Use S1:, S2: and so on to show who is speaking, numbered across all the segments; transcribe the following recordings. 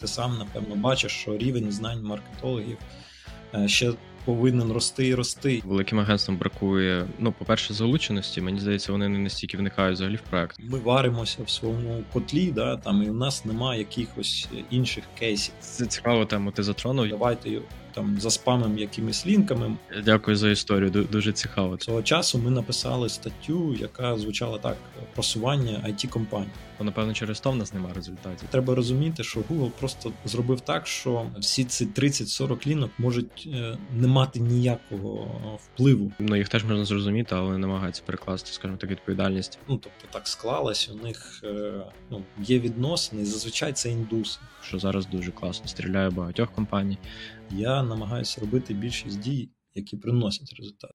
S1: Ти сам напевно бачиш, що рівень знань маркетологів е, ще повинен рости і рости.
S2: Великим агентствам бракує, ну, по-перше, залученості. Мені здається, вони не настільки вникають взагалі в проект.
S1: Ми варимося в своєму котлі, да, там і в нас немає якихось інших кейсів.
S2: Це цікаво тему ти затронув.
S1: Давайте там заспамимо якимись лінками.
S2: Дякую за історію. Дуже цікаво.
S1: Цього часу ми написали статтю, яка звучала так: просування it компаній
S2: Бо, напевно, через то в нас немає результатів.
S1: Треба розуміти, що Google просто зробив так, що всі ці 30-40 лінок можуть е, не мати ніякого е, впливу.
S2: Ну, їх теж можна зрозуміти, але намагаються перекласти, скажімо так, відповідальність.
S1: Ну тобто так склалось. У них е, ну, є відносини, і зазвичай це індуси.
S2: Що зараз дуже класно стріляє багатьох компаній.
S1: Я намагаюся робити більшість дій, які приносять результат.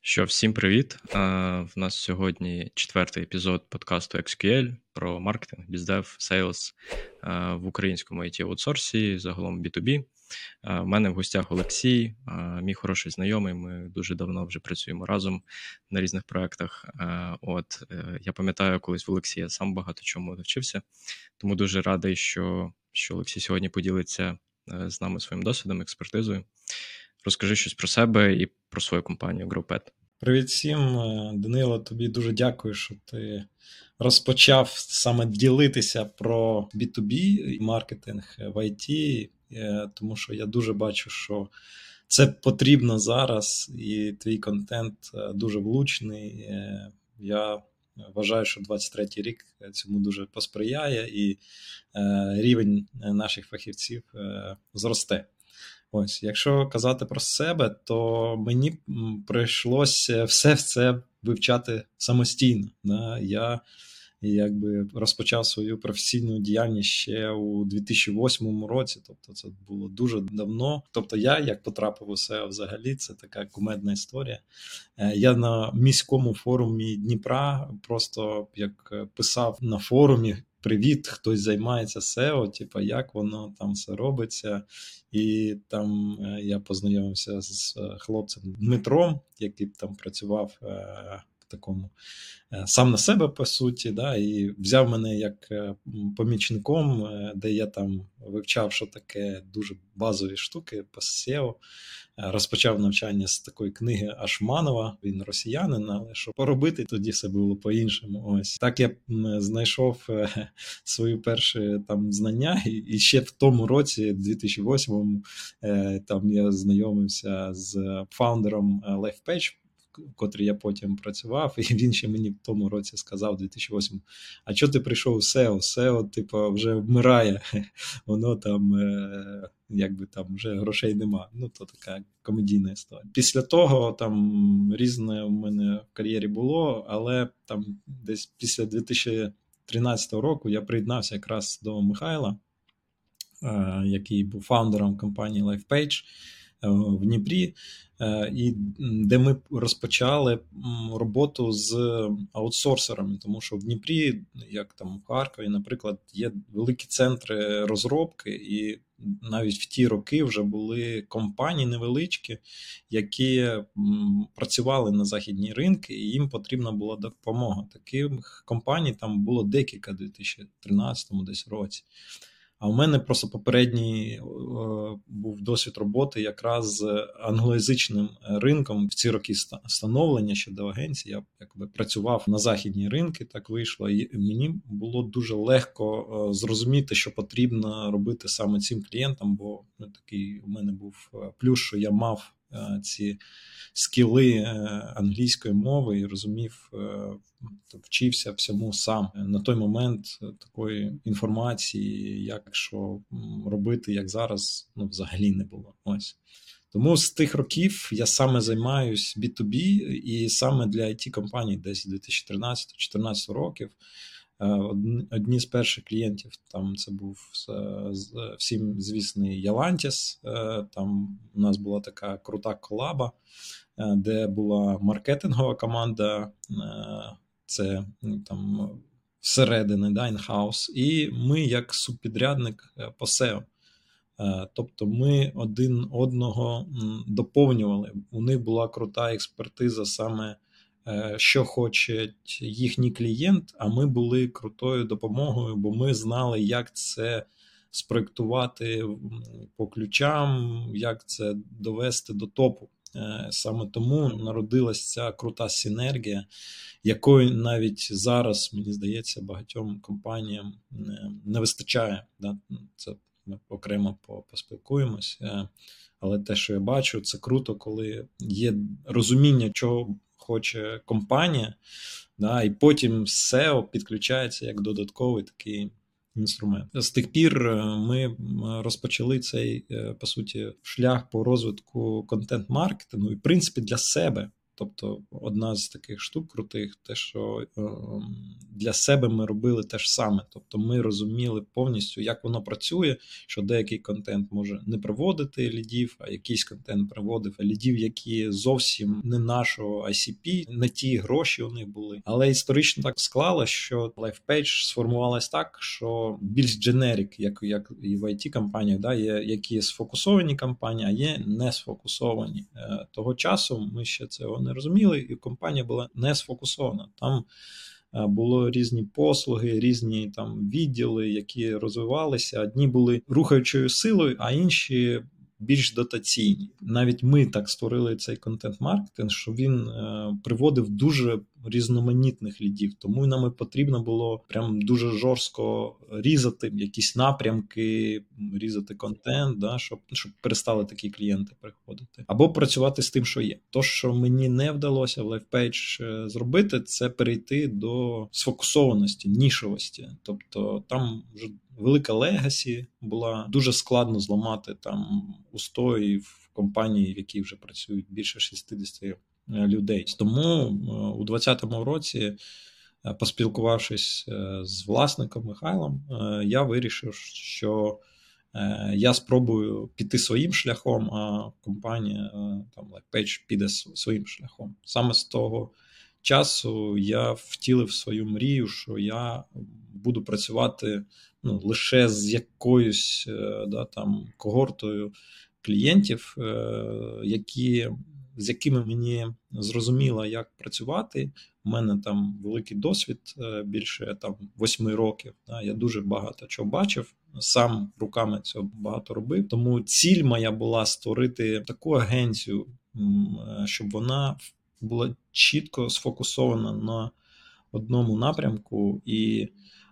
S2: Що, всім привіт! Е, В нас сьогодні четвертий епізод подкасту XQL про маркетинг, біздев, сейлс в українському IT аутсорсі, загалом B2B. Е, У мене в гостях Олексій, е, мій хороший знайомий. Ми дуже давно вже працюємо разом на різних проєктах. Е, От е, я пам'ятаю, колись в Олексія сам багато чому навчився, тому дуже радий, що, що Олексій сьогодні поділиться е, з нами своїм досвідом, експертизою. Розкажи щось про себе і про свою компанію GrowPet.
S1: Привіт всім, Е, Данило. Тобі дуже дякую, що ти розпочав саме ділитися про B2B і маркетинг в IT, е, тому що я дуже бачу, що це потрібно зараз, і твій контент е, дуже влучний. Е, Я вважаю, що 23-й рік цьому дуже посприяє, і е, рівень наших фахівців е, зросте. Ось, якщо казати про себе, то мені прийшлося все це вивчати самостійно. Да? Я якби розпочав свою професійну діяльність ще у 2008 році, тобто це було дуже давно. Тобто, я як потрапив у SEO взагалі, це така кумедна історія. Е, Я на міському форумі Дніпра просто як е, писав на форумі. Привіт, хтось займається SEO, типу, як воно там все робиться. І там е, я познайомився з хлопцем Дмитром, який там працював такому е, сам на себе, по суті, да, і взяв мене як е, помічником, е, де я там вивчав, що таке дуже базові штуки по SEO. Розпочав навчання з такої книги Ашманова. Він росіянин, але що поробити, тоді все було по-іншому. Ось так я знайшов свої перші там знання, і, ще в тому році, 2008 е, там я знайомився з фаундером LifePage, в котрій я потім працював, і він ще мені в тому році сказав, 2008, а чого ти прийшов у SEO? SEO, типу, вже вмирає, воно там. Е, Якби там вже грошей нема. Ну, то така комедійна історія. Після того там різне у мене в кар'єрі було, але там десь після 2013 року я приєднався якраз до Михайла, е, який був фаундером компанії LifePage в Дніпрі, е, і де ми розпочали роботу з аутсорсерами, тому що в Дніпрі, як там в Харкові, наприклад, є великі центри розробки, і навіть в ті роки вже були компанії невеличкі, які працювали на західні ринки, і їм потрібна була допомога. Таких компаній там було декілька у 2013 десь році. А у мене просто попередній е, був досвід роботи якраз з англоязичним ринком. В ці роки ста- становлення ще до агенції. Я якби працював на західні ринки, так вийшло. І мені було дуже легко е, зрозуміти, що потрібно робити саме цим клієнтам, бо ну, такий у мене був е, плюс, що я мав е, ці скіли е, англійської мови і розумів, е, вчився всьому сам. На той момент е, такої інформації, як що робити, як зараз, ну взагалі не було. Ось. Тому з тих років я саме займаюсь B2B і саме для it компаній десь 2013-2014 років. Е, одн- Одні з перших клієнтів там це був з- з- всім звісний Ялантіс. Там у нас була така крута колаба, е, де була маркетингова команда, е, це ну, там всередини, да, in-house, і ми як субпідрядник е, по SEO. Е, Тобто ми один одного доповнювали. У них була крута експертиза саме е, що хоче їхній клієнт, а ми були крутою допомогою, бо ми знали, як це спроектувати по ключам, як це довести до топу. Е, саме тому народилася ця крута синергія, якої навіть зараз, мені здається, багатьом компаніям не вистачає. Це ми окремо поспілкуємося. Але те, що я бачу, це круто, коли є розуміння, чого хоче компанія, да, і потім SEO підключається як додатковий такий інструмент. З тих пір е, ми розпочали цей е, по суті шлях по розвитку контент-маркетингу і в принципі для себе. Тобто, одна з таких штук крутих, те, що е, для себе ми робили те ж саме. Тобто, ми розуміли повністю, як воно працює, що деякий контент може не приводити лідів, а якийсь контент приводив лідів, які зовсім не нашого ICP, не ті гроші у них були. Але історично так склалося, що LifePage сформувалась так, що більш дженерік, як як і в it компаніях да, є які сфокусовані компанії, а є не сфокусовані. Е, того часу ми ще цього не розуміли, і компанія була не сфокусована. Там е, були різні послуги, різні там відділи, які розвивалися. Одні були рухаючою силою, а інші більш дотаційні. Навіть ми так створили цей контент-маркетинг, що він е, приводив дуже різноманітних лідів. Тому нам потрібно було прям дуже жорстко різати якісь напрямки, різати контент, да, щоб щоб перестали такі клієнти приходити, або працювати з тим, що є. То, що мені не вдалося в е, зробити, це перейти до сфокусованості, нішовості. Тобто там вже велика legacy була дуже складно зламати там устої в компанії, в якій вже працюють більше 60 е, людей. Тому е, у 2020 році, е, поспілкувавшись з власником Михайлом, я вирішив, що я спробую піти своїм шляхом, а компанія там LikePage піде своїм шляхом. Саме з того часу я втілив свою мрію, що я буду працювати ну, лише з якоюсь е, да, там когортою клієнтів, е, які, з якими мені зрозуміло, як працювати. У мене там великий досвід е, більше там восьми років. Да, Я дуже багато чого бачив. Сам руками цього багато робив. Тому ціль моя була створити таку агенцію, щоб вона була чітко сфокусована на одному напрямку і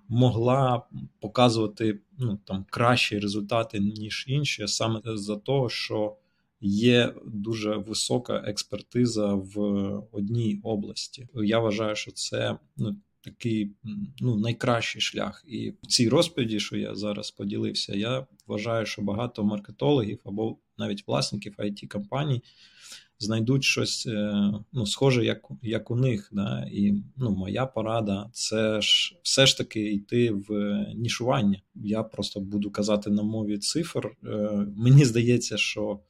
S1: могла показувати ну, там кращі результати, ніж інші, саме за того, що є дуже висока експертиза в одній області. Я вважаю, що це ну. Такий ну, найкращий шлях. І в цій розповіді, що я зараз поділився, я вважаю, що багато маркетологів або навіть власників it компаній знайдуть щось е, ну, схоже, як як у них. Да? І ну, моя порада це ж все ж таки йти в нішування. Я просто буду казати на мові цифр. Е, мені здається, що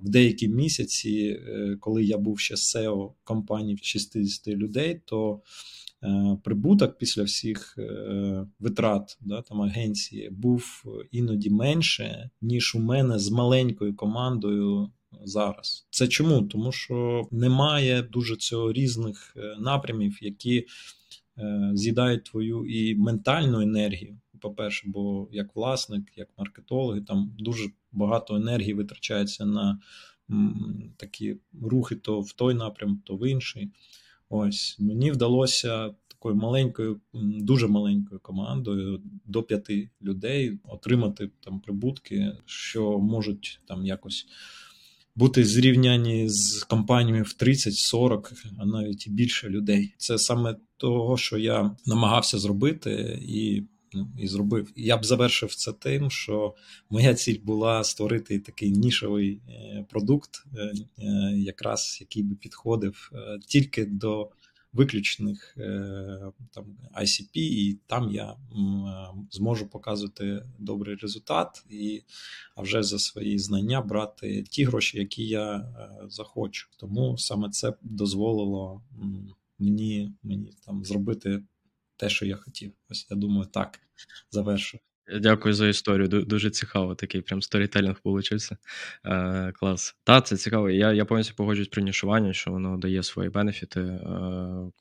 S1: в деякі місяці, е, коли я був ще SEO компанії в 60 людей, то Прибуток після всіх витрат да, там агенції був іноді менше, ніж у мене з маленькою командою зараз. Це чому? Тому що немає дуже цього різних е, напрямів, які е, з'їдають твою і ментальну енергію. По-перше, бо як власник, як маркетологи, там дуже багато енергії витрачається на такі рухи то в той напрям, то в інший. Ось мені вдалося такою маленькою, дуже маленькою командою до п'яти людей отримати там прибутки, що можуть там якось бути зрівняні з компаніями в 30-40, а навіть і більше людей. Це саме того, що я намагався зробити, і і зробив. Я б завершив це тим, що моя ціль була створити такий нішовий е, продукт, е, е, якраз який би підходив тільки до виключних е, там ICP, і там я зможу показувати добрий результат, і а вже за свої знання брати ті гроші, які я захочу. Тому саме це дозволило мені мені там зробити те, що я хотів. Ось я думаю, так завершу.
S2: Дякую за історію. Дуже цікаво. Такий прям сторітелінг получився. Е, Клас. Та, це цікаво. Я я повністю погоджуюсь про нішування, що воно дає свої бенефіти. Е,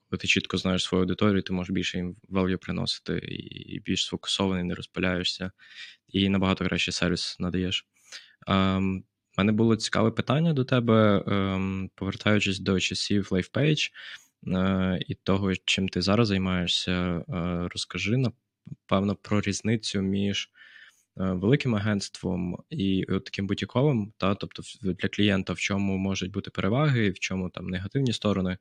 S2: Коли ти чітко знаєш свою аудиторію, ти можеш більше їм value приносити і більш сфокусований, не розпиляєшся, і набагато краще сервіс надаєш. Е, мене було цікаве питання до тебе, е, повертаючись до часів LifePage і того, чим ти зараз займаєшся, е, розкажи напевно про різницю між е, великим агентством і таким бутіковим, та тобто для клієнта в чому можуть бути переваги, в чому там негативні сторони.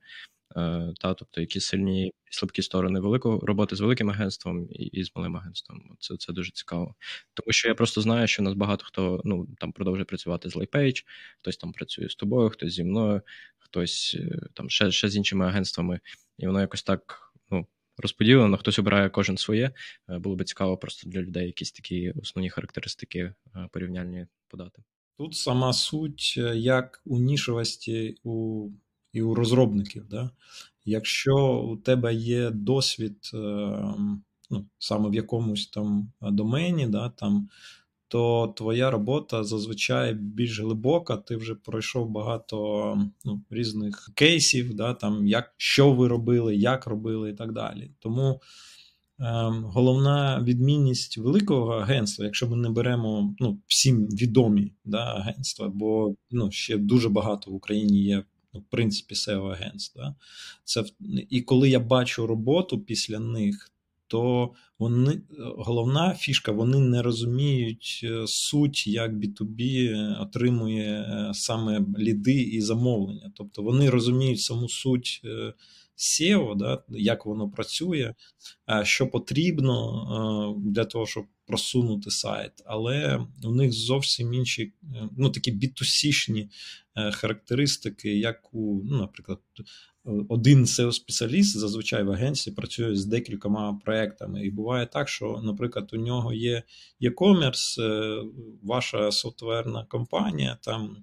S2: Е, та, тобто які сильні і слабкі сторони великого роботи з великим агентством і, і з малим агентством. Це це дуже цікаво. Тому що я просто знаю, що у нас багато хто ну там продовжує працювати з Lightpage, хтось там працює з тобою, хтось зі мною, хтось е, там ще ще з іншими агентствами, і воно якось так ну, розподілено. Хтось обирає кожен своє. Е, було би цікаво просто для людей якісь такі основні характеристики порівняльні подати.
S1: Тут сама суть як у нішовості у і у розробників. Да? Якщо у тебе є досвід е, ну, саме в якомусь там домені, да, там, то твоя робота зазвичай більш глибока, ти вже пройшов багато ну, різних кейсів, да, там, як, що ви робили, як робили і так далі. Тому ем, головна відмінність великого агентства, якщо ми не беремо ну, всім відомі да, агентства, бо ну, ще дуже багато в Україні є в принципі, seo агентств. Це І коли я бачу роботу після них, то вони головна фішка, вони не розуміють е, суть, як B2B отримує е, саме ліди і замовлення. Тобто вони розуміють саму суть е, SEO, да, як воно працює, що потрібно для того, щоб просунути сайт, але у них зовсім інші, ну такі бітусішні характеристики, як у, ну, наприклад, один seo спеціаліст зазвичай в агенції працює з декількома проектами. І буває так, що, наприклад, у нього є e-commerce, ваша софтверна компанія там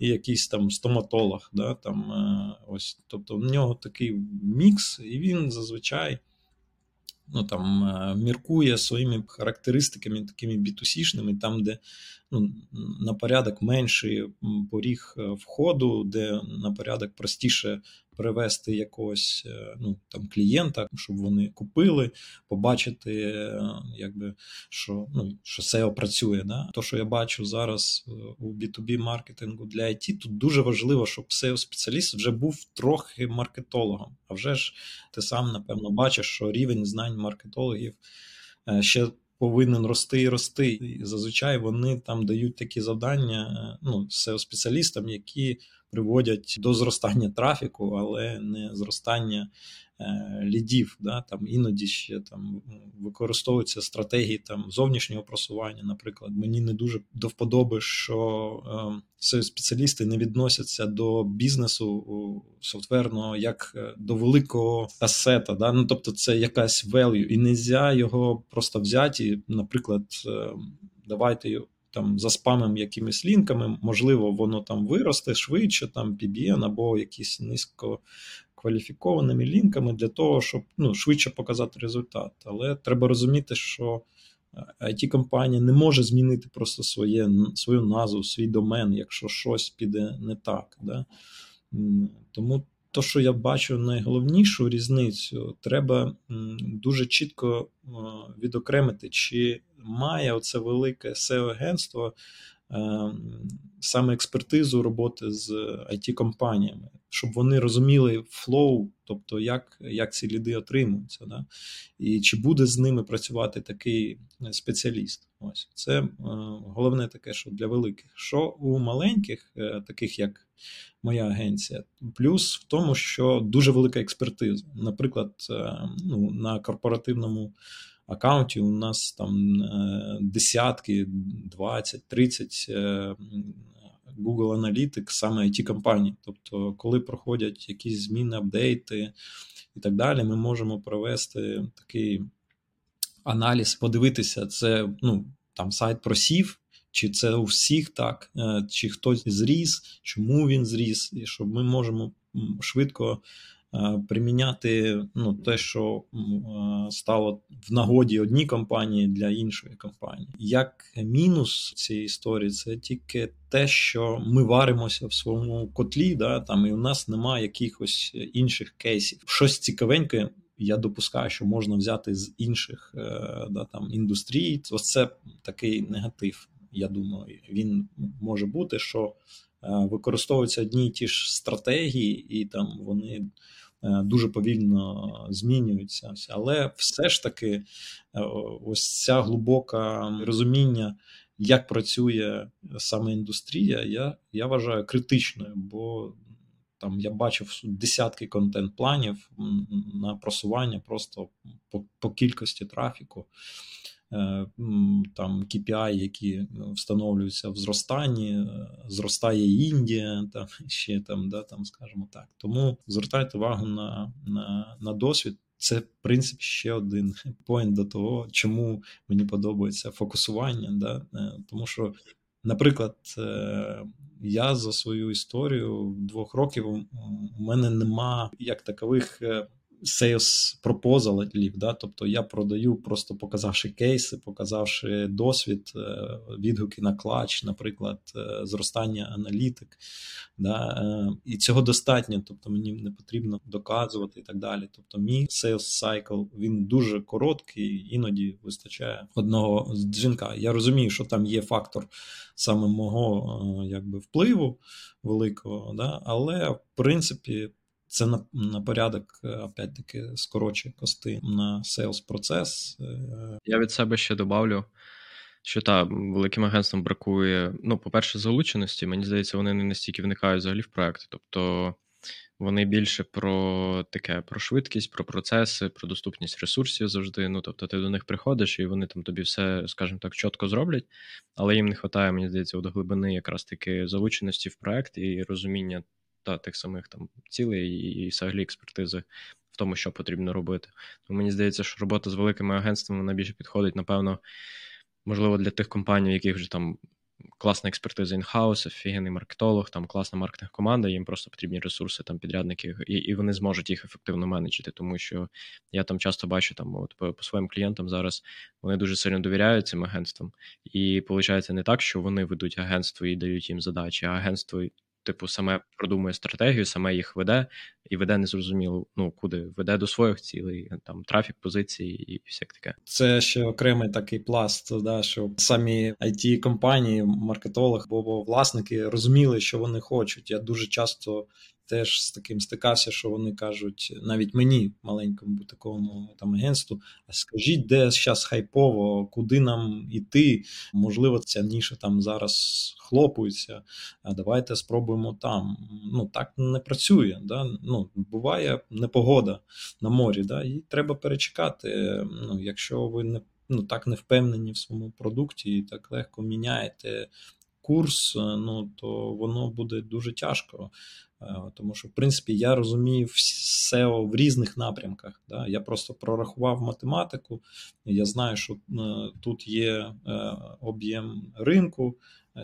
S1: і якийсь там стоматолог. Да, там, е, ось, Тобто в нього такий мікс, і він зазвичай ну, там, е, міркує своїми характеристиками такими бітусішними, там, де ну, на порядок менший поріг е, входу, де на порядок простіше привести якогось е, ну, там, клієнта, щоб вони купили, побачити, е, якби, що ну, що SEO працює. Да? То, що я бачу зараз у B2B маркетингу для IT, тут дуже важливо, щоб seo спеціаліст вже був трохи маркетологом. А вже ж ти сам, напевно, бачиш, що рівень знань маркетологів ще повинен рости і рости. І зазвичай вони там дають такі завдання ну, seo спеціалістам які приводять до зростання трафіку, але не зростання е, лідів. Да? Там Іноді ще там використовуються стратегії там зовнішнього просування. Наприклад, мені не дуже до вподоби, що е, спеціалісти не відносяться до бізнесу софтверного як е, до великого асета. Да? Ну, Тобто це якась value, і не можна його просто взяти, наприклад, е, давайте там заспамим якимись лінками, можливо, воно там виросте швидше, там PBN або якісь низькокваліфікованими лінками для того, щоб ну, швидше показати результат. Але треба розуміти, що it е, компанія не може змінити просто своє, свою назву, свій домен, якщо щось піде не так. Да? Тому то, що я бачу найголовнішу різницю, треба дуже чітко відокремити, чи має оце велике SEO агентство ем, саме експертизу роботи з IT компаніями щоб вони розуміли flow, тобто як як ці ліди отримуються, да? і чи буде з ними працювати такий спеціаліст. Ось це е, головне таке, що для великих. Що у маленьких, е, таких як моя агенція, плюс в тому, що дуже велика експертиза. Наприклад, е, ну, на корпоративному аккаунті у нас там е, десятки, 20, 30 е, Google Analytics, саме it компанії. Тобто, коли проходять якісь зміни, апдейти і так далі, ми можемо провести такий аналіз, подивитися, це ну, там сайт просів, чи це у всіх так, чи хтось зріс, чому він зріс, і щоб ми можемо швидко е, приміняти ну, те, що е, стало в нагоді одній компанії для іншої компанії. Як мінус цієї історії, це тільки те, що ми варимося в своєму котлі, да, там і у нас немає якихось інших кейсів. Щось цікавеньке. Я допускаю, що можна взяти з інших да, там індустрій. Ось це такий негатив. Я думаю, він може бути, що використовуються одні й ті ж стратегії, і там вони дуже повільно змінюються. Але все ж таки, ось ця глибока розуміння, як працює саме індустрія, я, я вважаю критичною, бо там я бачив десятки контент-планів на просування просто по, по кількості трафіку. Е, там KPI, які е, встановлюються в зростанні, е, зростає Індія, там ще там, да, там, скажімо так. Тому звертайте увагу на, на, на досвід. Це, в принципі, ще один поінт до того, чому мені подобається фокусування. Да? Тому що, наприклад, я за свою історію двох років у мене нема як такових sales пропозалів, да, тобто я продаю, просто показавши кейси, показавши досвід, е, відгуки на клач, наприклад, е, зростання аналітик. Да, е, І цього достатньо, тобто мені не потрібно доказувати і так далі. Тобто, мій sales cycle, він дуже короткий, іноді вистачає одного дзвінка. Я розумію, що там є фактор саме мого якби впливу великого, да, але в принципі. Це на на порядок, е, опять-таки, скорочує кости на сейлс процес. Е.
S2: Я від себе ще добавлю, що та великим агентствам бракує. Ну, по-перше, залученості. Мені здається, вони не настільки вникають взагалі в проекти. Тобто вони більше про таке, про швидкість, про процеси, про доступність ресурсів завжди. Ну, тобто, ти до них приходиш, і вони там тобі все, скажімо так, чітко зроблять, але їм не вистачає, мені здається, до глибини якраз таки залученості в проект і розуміння та тих самих там цілей і взагалі експертизи в тому, що потрібно робити. Тому мені здається, що робота з великими агентствами більше підходить, напевно, можливо, для тих компаній, яких вже там. Класна експертиза інхаус, офігенний маркетолог, там класна маркетинг команда, їм просто потрібні ресурси, там підрядники, і і вони зможуть їх ефективно менеджити. Тому що я там часто бачу там от по, по своїм клієнтам зараз вони дуже сильно довіряють цим агентствам. І виходить не так, що вони ведуть агентство і дають їм задачі, а агентство типу, саме продумує стратегію, саме їх веде, і веде незрозуміло, ну куди веде до своїх цілей, там трафік, позиції і всяке таке.
S1: Це ще окремий такий пласт, да, що самі it компанії, маркетолог або власники розуміли, що вони хочуть. Я дуже часто теж з таким стикався, що вони кажуть, навіть мені, маленькому такому там агентству, скажіть, де зараз хайпово, куди нам іти? Можливо, ця ніша там зараз хлопується. А давайте спробуємо там. Ну так не працює. Да? Ну, Буває непогода на морі, да? і треба перечекати. Ну, Якщо ви не ну, так не впевнені в своєму продукті і так легко міняєте курс, ну то воно буде дуже тяжко. Е, тому що, в принципі, я розумію SEO в різних напрямках. Да? Я просто прорахував математику, я знаю, що е, тут є е, об'єм ринку,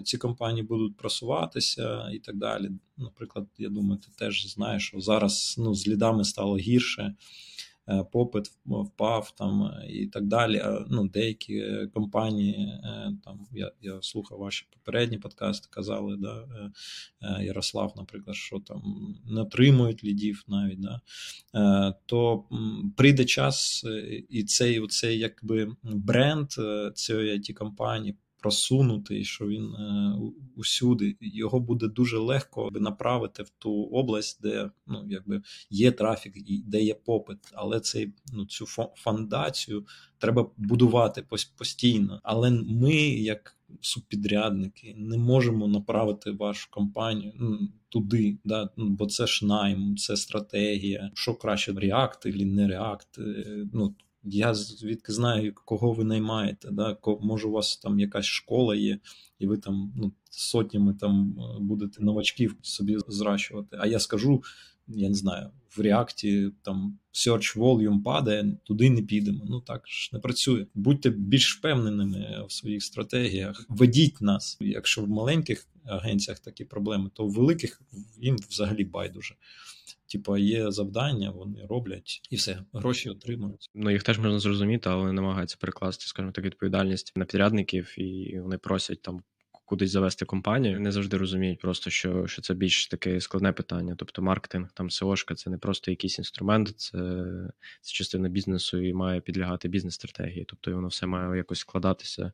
S1: ці компанії будуть просуватися і так далі. Наприклад, я думаю, ти теж знаєш, що зараз ну, з лідами стало гірше. Е, попит впав там е, і так далі. Ну, Деякі е, компанії, там я я слухав ваші попередні подкасти, казали, да, Ярослав, наприклад, що там не отримують лідів навіть. Да, То прийде час, і цей оцей якби бренд цієї it компанії просунутий, що він е, усюди. Його буде дуже легко направити в ту область, де ну якби є трафік і де є попит. Але цей ну цю фондацію треба будувати постійно. Але ми, як субпідрядники, не можемо направити вашу компанію ну, туди, да, ну, бо це ж найм, це стратегія. Що краще React чи не React, е, ну я звідки знаю, кого ви наймаєте. Да? Може, у вас там якась школа є, і ви там ну, сотнями там е, будете новачків собі зращувати. А я скажу, я не знаю, в реакті там search volume падає, туди не підемо. Ну так ж не працює. Будьте більш впевненими в своїх стратегіях. Ведіть нас. Якщо в маленьких агенціях такі проблеми, то в великих їм взагалі байдуже. Типу, є завдання, вони роблять і все, гроші отримують.
S2: Ну їх теж можна зрозуміти, але намагаються перекласти, скажімо так, відповідальність на підрядників, і вони просять там. Кудись завести компанію, не завжди розуміють просто, що що це більш таке складне питання. Тобто маркетинг, там SEOшка, це не просто якийсь інструмент, це це частина бізнесу і має підлягати бізнес-стратегії. Тобто воно все має якось складатися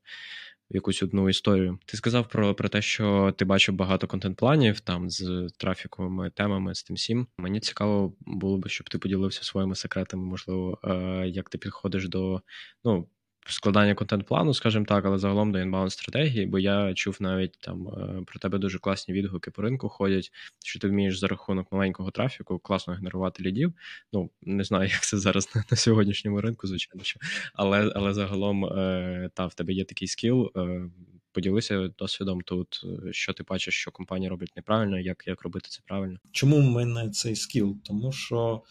S2: якусь одну історію. Ти сказав про про те, що ти бачив багато контент-планів там з трафіковими темами, з тим всім. Мені цікаво було би, щоб ти поділився своїми секретами, можливо, е, як ти підходиш до ну складання контент-плану, скажімо так, але загалом до інбаунд стратегії, бо я чув навіть там е, про тебе дуже класні відгуки по ринку ходять, що ти вмієш за рахунок маленького трафіку класно генерувати лідів. Ну не знаю, як це зараз на, на сьогоднішньому ринку, звичайно, що але але загалом е, та в тебе є такий скіл. Е, Поділися досвідом тут, що ти бачиш, що компанія робить неправильно, як як робити це правильно.
S1: Чому в мене цей скіл? Тому що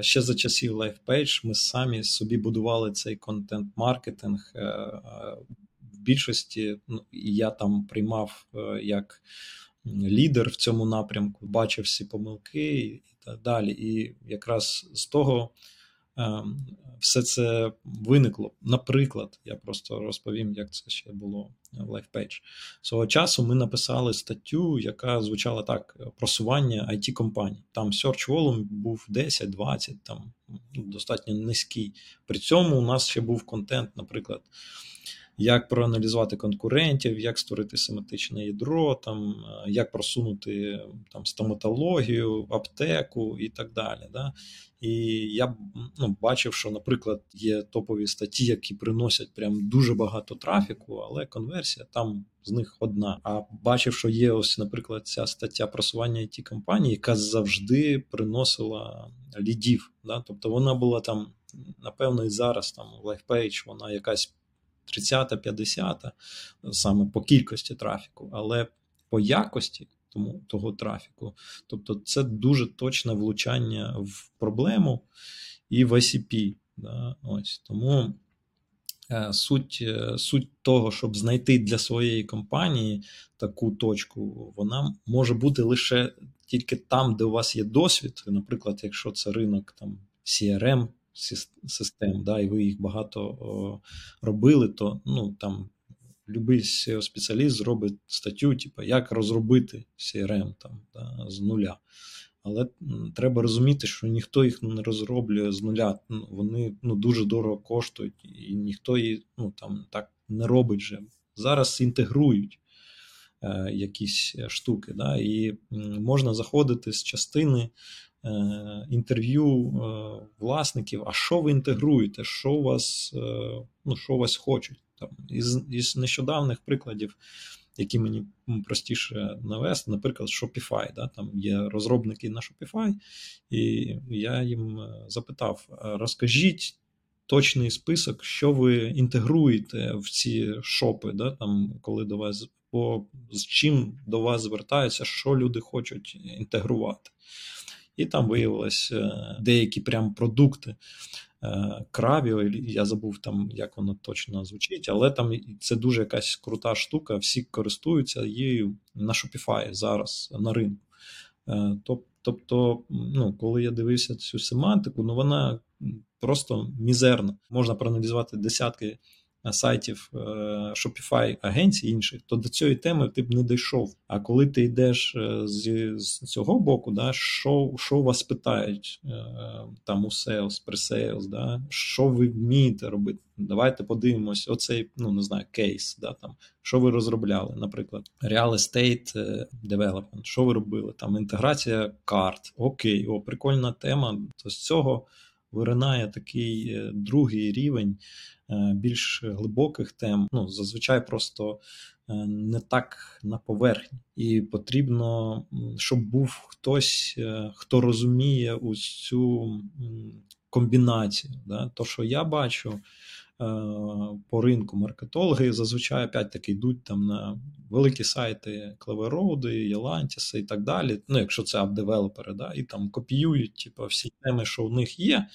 S1: ще за часів LifePage ми самі собі будували цей контент-маркетинг. Е, е, в більшості ну, я там приймав як лідер в цьому напрямку, бачив всі помилки і так далі. І якраз з того все це виникло. Наприклад, я просто розповім, як це ще було в LifePage. Свого часу ми написали статтю, яка звучала так: просування it компаній Там search volume був 10-20, там достатньо низький. При цьому у нас ще був контент, наприклад як проаналізувати конкурентів, як створити семантичне ядро, там, е, як просунути там, стоматологію, аптеку і так далі. Да? І я ну, бачив, що, наприклад, є топові статті, які приносять прям дуже багато трафіку, але конверсія там з них одна. А бачив, що є ось, наприклад, ця стаття просування it компанії, яка завжди приносила лідів. Да? Тобто вона була там, напевно, і зараз там LifePage, вона якась 30, 50 саме по кількості трафіку, але по якості тому, того трафіку. Тобто, це дуже точне влучання в проблему і в ICP. Да? Ось Тому е, суть е, суть того, щоб знайти для своєї компанії таку точку, вона може бути лише тільки там, де у вас є досвід. Наприклад, якщо це ринок там CRM систем, да, і ви їх багато робили, то ну, там любий SEO спеціаліст зробить статтю, типу, як розробити CRM там, да, з нуля. Але треба розуміти, що ніхто їх не розроблює з нуля. Ну, вони ну, дуже дорого коштують, і ніхто їх ну, там, так не робить вже. Зараз інтегрують е, якісь штуки, да, і можна заходити з частини Е, інтерв'ю е, власників, а що ви інтегруєте, що у вас е, ну, що у вас хочуть. Там, Із із нещодавних прикладів, які мені простіше навести, наприклад, Shopify. Да, Там є розробники на Shopify, і я їм запитав: розкажіть. Точний список, що ви інтегруєте в ці шопи, да, там, коли до вас, по, з чим до вас звертаються, що люди хочуть інтегрувати і там виявилось е, деякі прям продукти. Е, Кравіо, я забув там, як воно точно звучить, але там це дуже якась крута штука. Всі користуються її на Shopify зараз на ринку. Е, тобто, ну, коли я дивився цю семантику, ну вона просто мізерна. Можна проаналізувати десятки сайтів е, Shopify агенцій інших, то до цієї теми ти б не дійшов. А коли ти йдеш е, з, з цього боку, да, що що вас питають е, там у sales, pre-sales, да, що ви вмієте робити? Давайте подивимось, оцей, ну не знаю, кейс, да, там, що ви розробляли, наприклад, Real Estate Development, що ви робили? Там інтеграція карт. Окей, о, прикольна тема. То з цього виринає такий другий рівень Е, більш глибоких тем, ну зазвичай просто е, не так на поверхні, і потрібно, щоб був хтось, е, хто розуміє ось цю комбінацію. Да? То, що я бачу. По ринку маркетологи зазвичай опять таки йдуть там на великі сайти Cleveroad'и, Yalantis'и і так далі. Ну, якщо це app-девелопери, да, і там копіюють типу, всі теми, що в них є,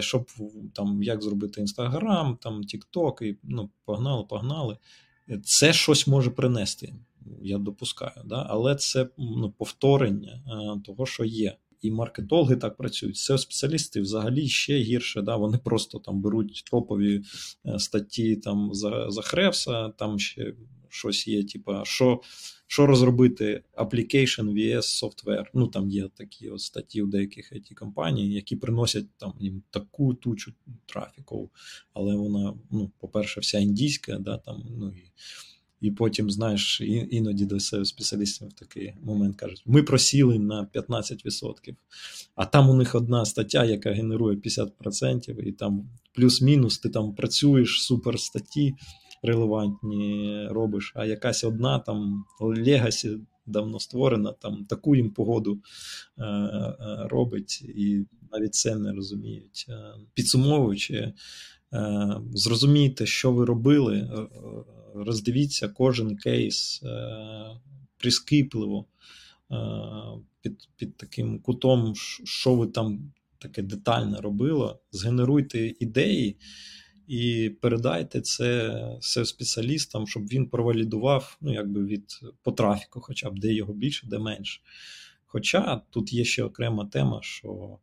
S1: щоб там як зробити Інстаграм, там Тікток, і ну, погнали, погнали. Це щось може принести, я допускаю, да? але це ну, повторення того, що є. І маркетологи так працюють. seo спеціалісти взагалі ще гірше. Да? Вони просто там беруть топові е, статті там за за Хревса, там ще щось є, типа, що що розробити application VS software. Ну там є такі от статті у деяких it компаній, які приносять там їм таку тучу трафіку, але вона, ну, по-перше, вся індійська, да, там, ну і. І потім, знаєш, іноді до спеціалістів в такий момент кажуть: ми просіли на 15%, а там у них одна стаття, яка генерує 50%, і там плюс-мінус, ти там працюєш супер статті, релевантні робиш, а якась одна там Legacy давно створена, там таку їм погоду е, е, робить, і навіть це не розуміють. Е, підсумовуючи, е, зрозумійте, що ви робили, е, роздивіться кожен кейс е, прискіпливо. Е, під під таким кутом, що ви там таке детальне робили, згенеруйте ідеї, і передайте це все спеціалістам, щоб він провалідував ну, якби від по трафіку, хоча б де його більше, де менше. Хоча тут є ще окрема тема, що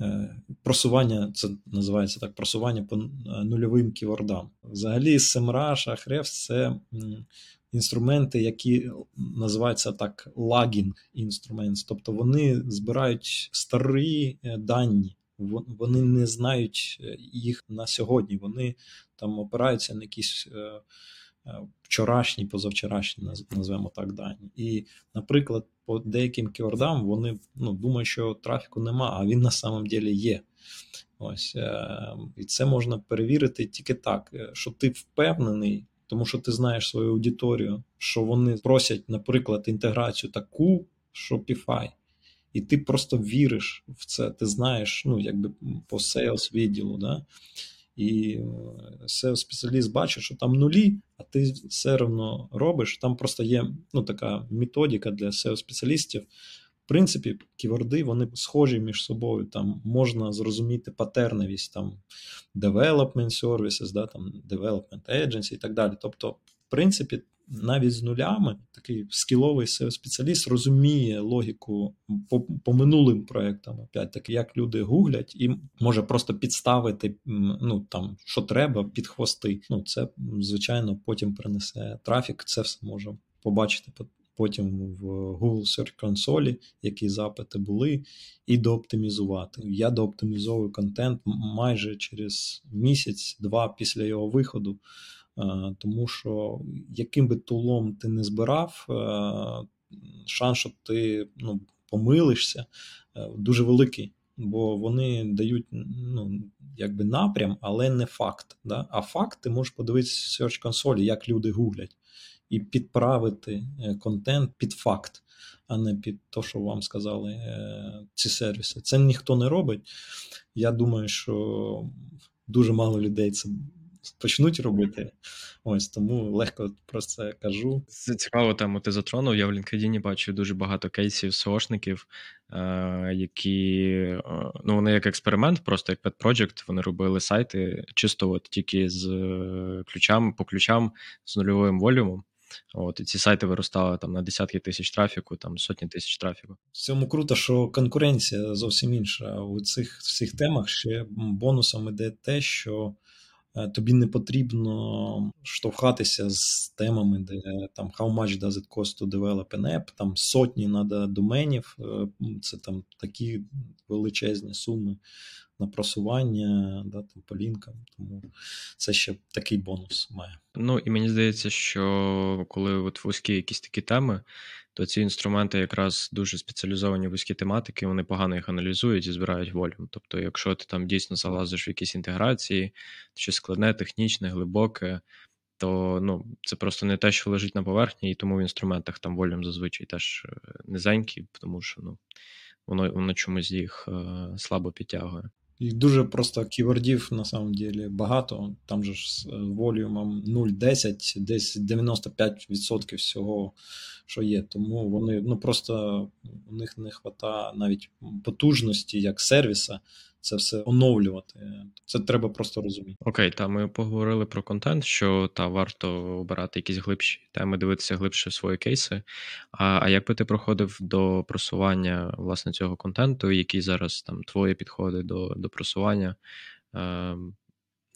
S1: е, просування, це називається так, просування по нульовим ківордам. Взагалі, SEMrush, Ahrefs – це інструменти, які називаються так лагінг інструмент, тобто вони збирають старі е, дані вони не знають е, їх на сьогодні. Вони там опираються на якісь е, е, вчорашні, позавчорашні, назвемо так дані. І, наприклад, по деяким кіордам вони ну, думають, що трафіку нема, а він на самом деле є. Ось і це можна перевірити тільки так, що ти впевнений, тому що ти знаєш свою аудиторію, що вони просять, наприклад, інтеграцію таку, Shopify, і ти просто віриш в це. Ти знаєш, ну, якби по sales відділу, да? і seo спеціаліст бачить, що там нулі, а ти все одно робиш. Там просто є ну, така методика для seo спеціалістів. В принципі, ківорди вони схожі між собою. Там можна зрозуміти патерновість, там development services, да, там development agency і так далі. Тобто, в принципі, навіть з нулями такий скіловий спеціаліст розуміє логіку по, по минулим проектам, опять таки, як люди гуглять, і може просто підставити ну там що треба під хвости. Ну це звичайно потім принесе трафік. Це все може побачити потім в Google Search Console, які запити були, і дооптимізувати. Я дооптимізовую контент майже через місяць-два після його виходу. Е, тому що яким би тулом ти не збирав, е, шанс, що ти ну, помилишся, е, дуже великий. Бо вони дають ну, якби напрям, але не факт. Да? А факт ти можеш подивитися в Search консолі, як люди гуглять, і підправити контент під факт, а не під те, що вам сказали ці сервіси. Це ніхто не робить. Я думаю, що дуже мало людей це почнуть робити. Ось тому легко про це кажу.
S2: Це цікаву тему ти затронув. Я в LinkedIn бачу дуже багато кейсів СОшників, е, які е, ну вони як експеримент, просто як pet project, Вони робили сайти чисто от тільки з ключами по ключам з нульовим волюмом. От і ці сайти виростали там на десятки тисяч трафіку, там сотні тисяч трафіку.
S1: В цьому круто, що конкуренція зовсім інша. У цих всіх темах ще бонусом іде те, що Е, тобі не потрібно штовхатися з темами, де там how much does it cost to develop an app, там сотні надо доменів, е, це там такі величезні суми на просування, да, там, по лінкам. Тому це ще такий бонус має.
S2: Ну і мені здається, що коли от вузькі якісь такі теми, то ці інструменти якраз дуже спеціалізовані вузькі тематики, вони погано їх аналізують і збирають волю. Тобто, якщо ти там дійсно залазиш в якісь інтеграції, щось складне, технічне, глибоке, то ну, це просто не те, що лежить на поверхні, і тому в інструментах там волюм зазвичай теж е, низенький, тому що ну, воно воно чомусь їх е, слабо підтягує.
S1: І дуже просто ківордів на самом деле багато. Там же ж з е, волюмом 0,10, десь 95% всього, що є. Тому вони ну просто у них не вистачає навіть потужності як сервіса це все оновлювати. Це треба просто розуміти.
S2: Окей, та ми поговорили про контент, що та варто обирати якісь глибші теми, дивитися глибше в свої кейси. А а як би ти проходив до просування власне цього контенту, які зараз там твої підходи до до просування? Е,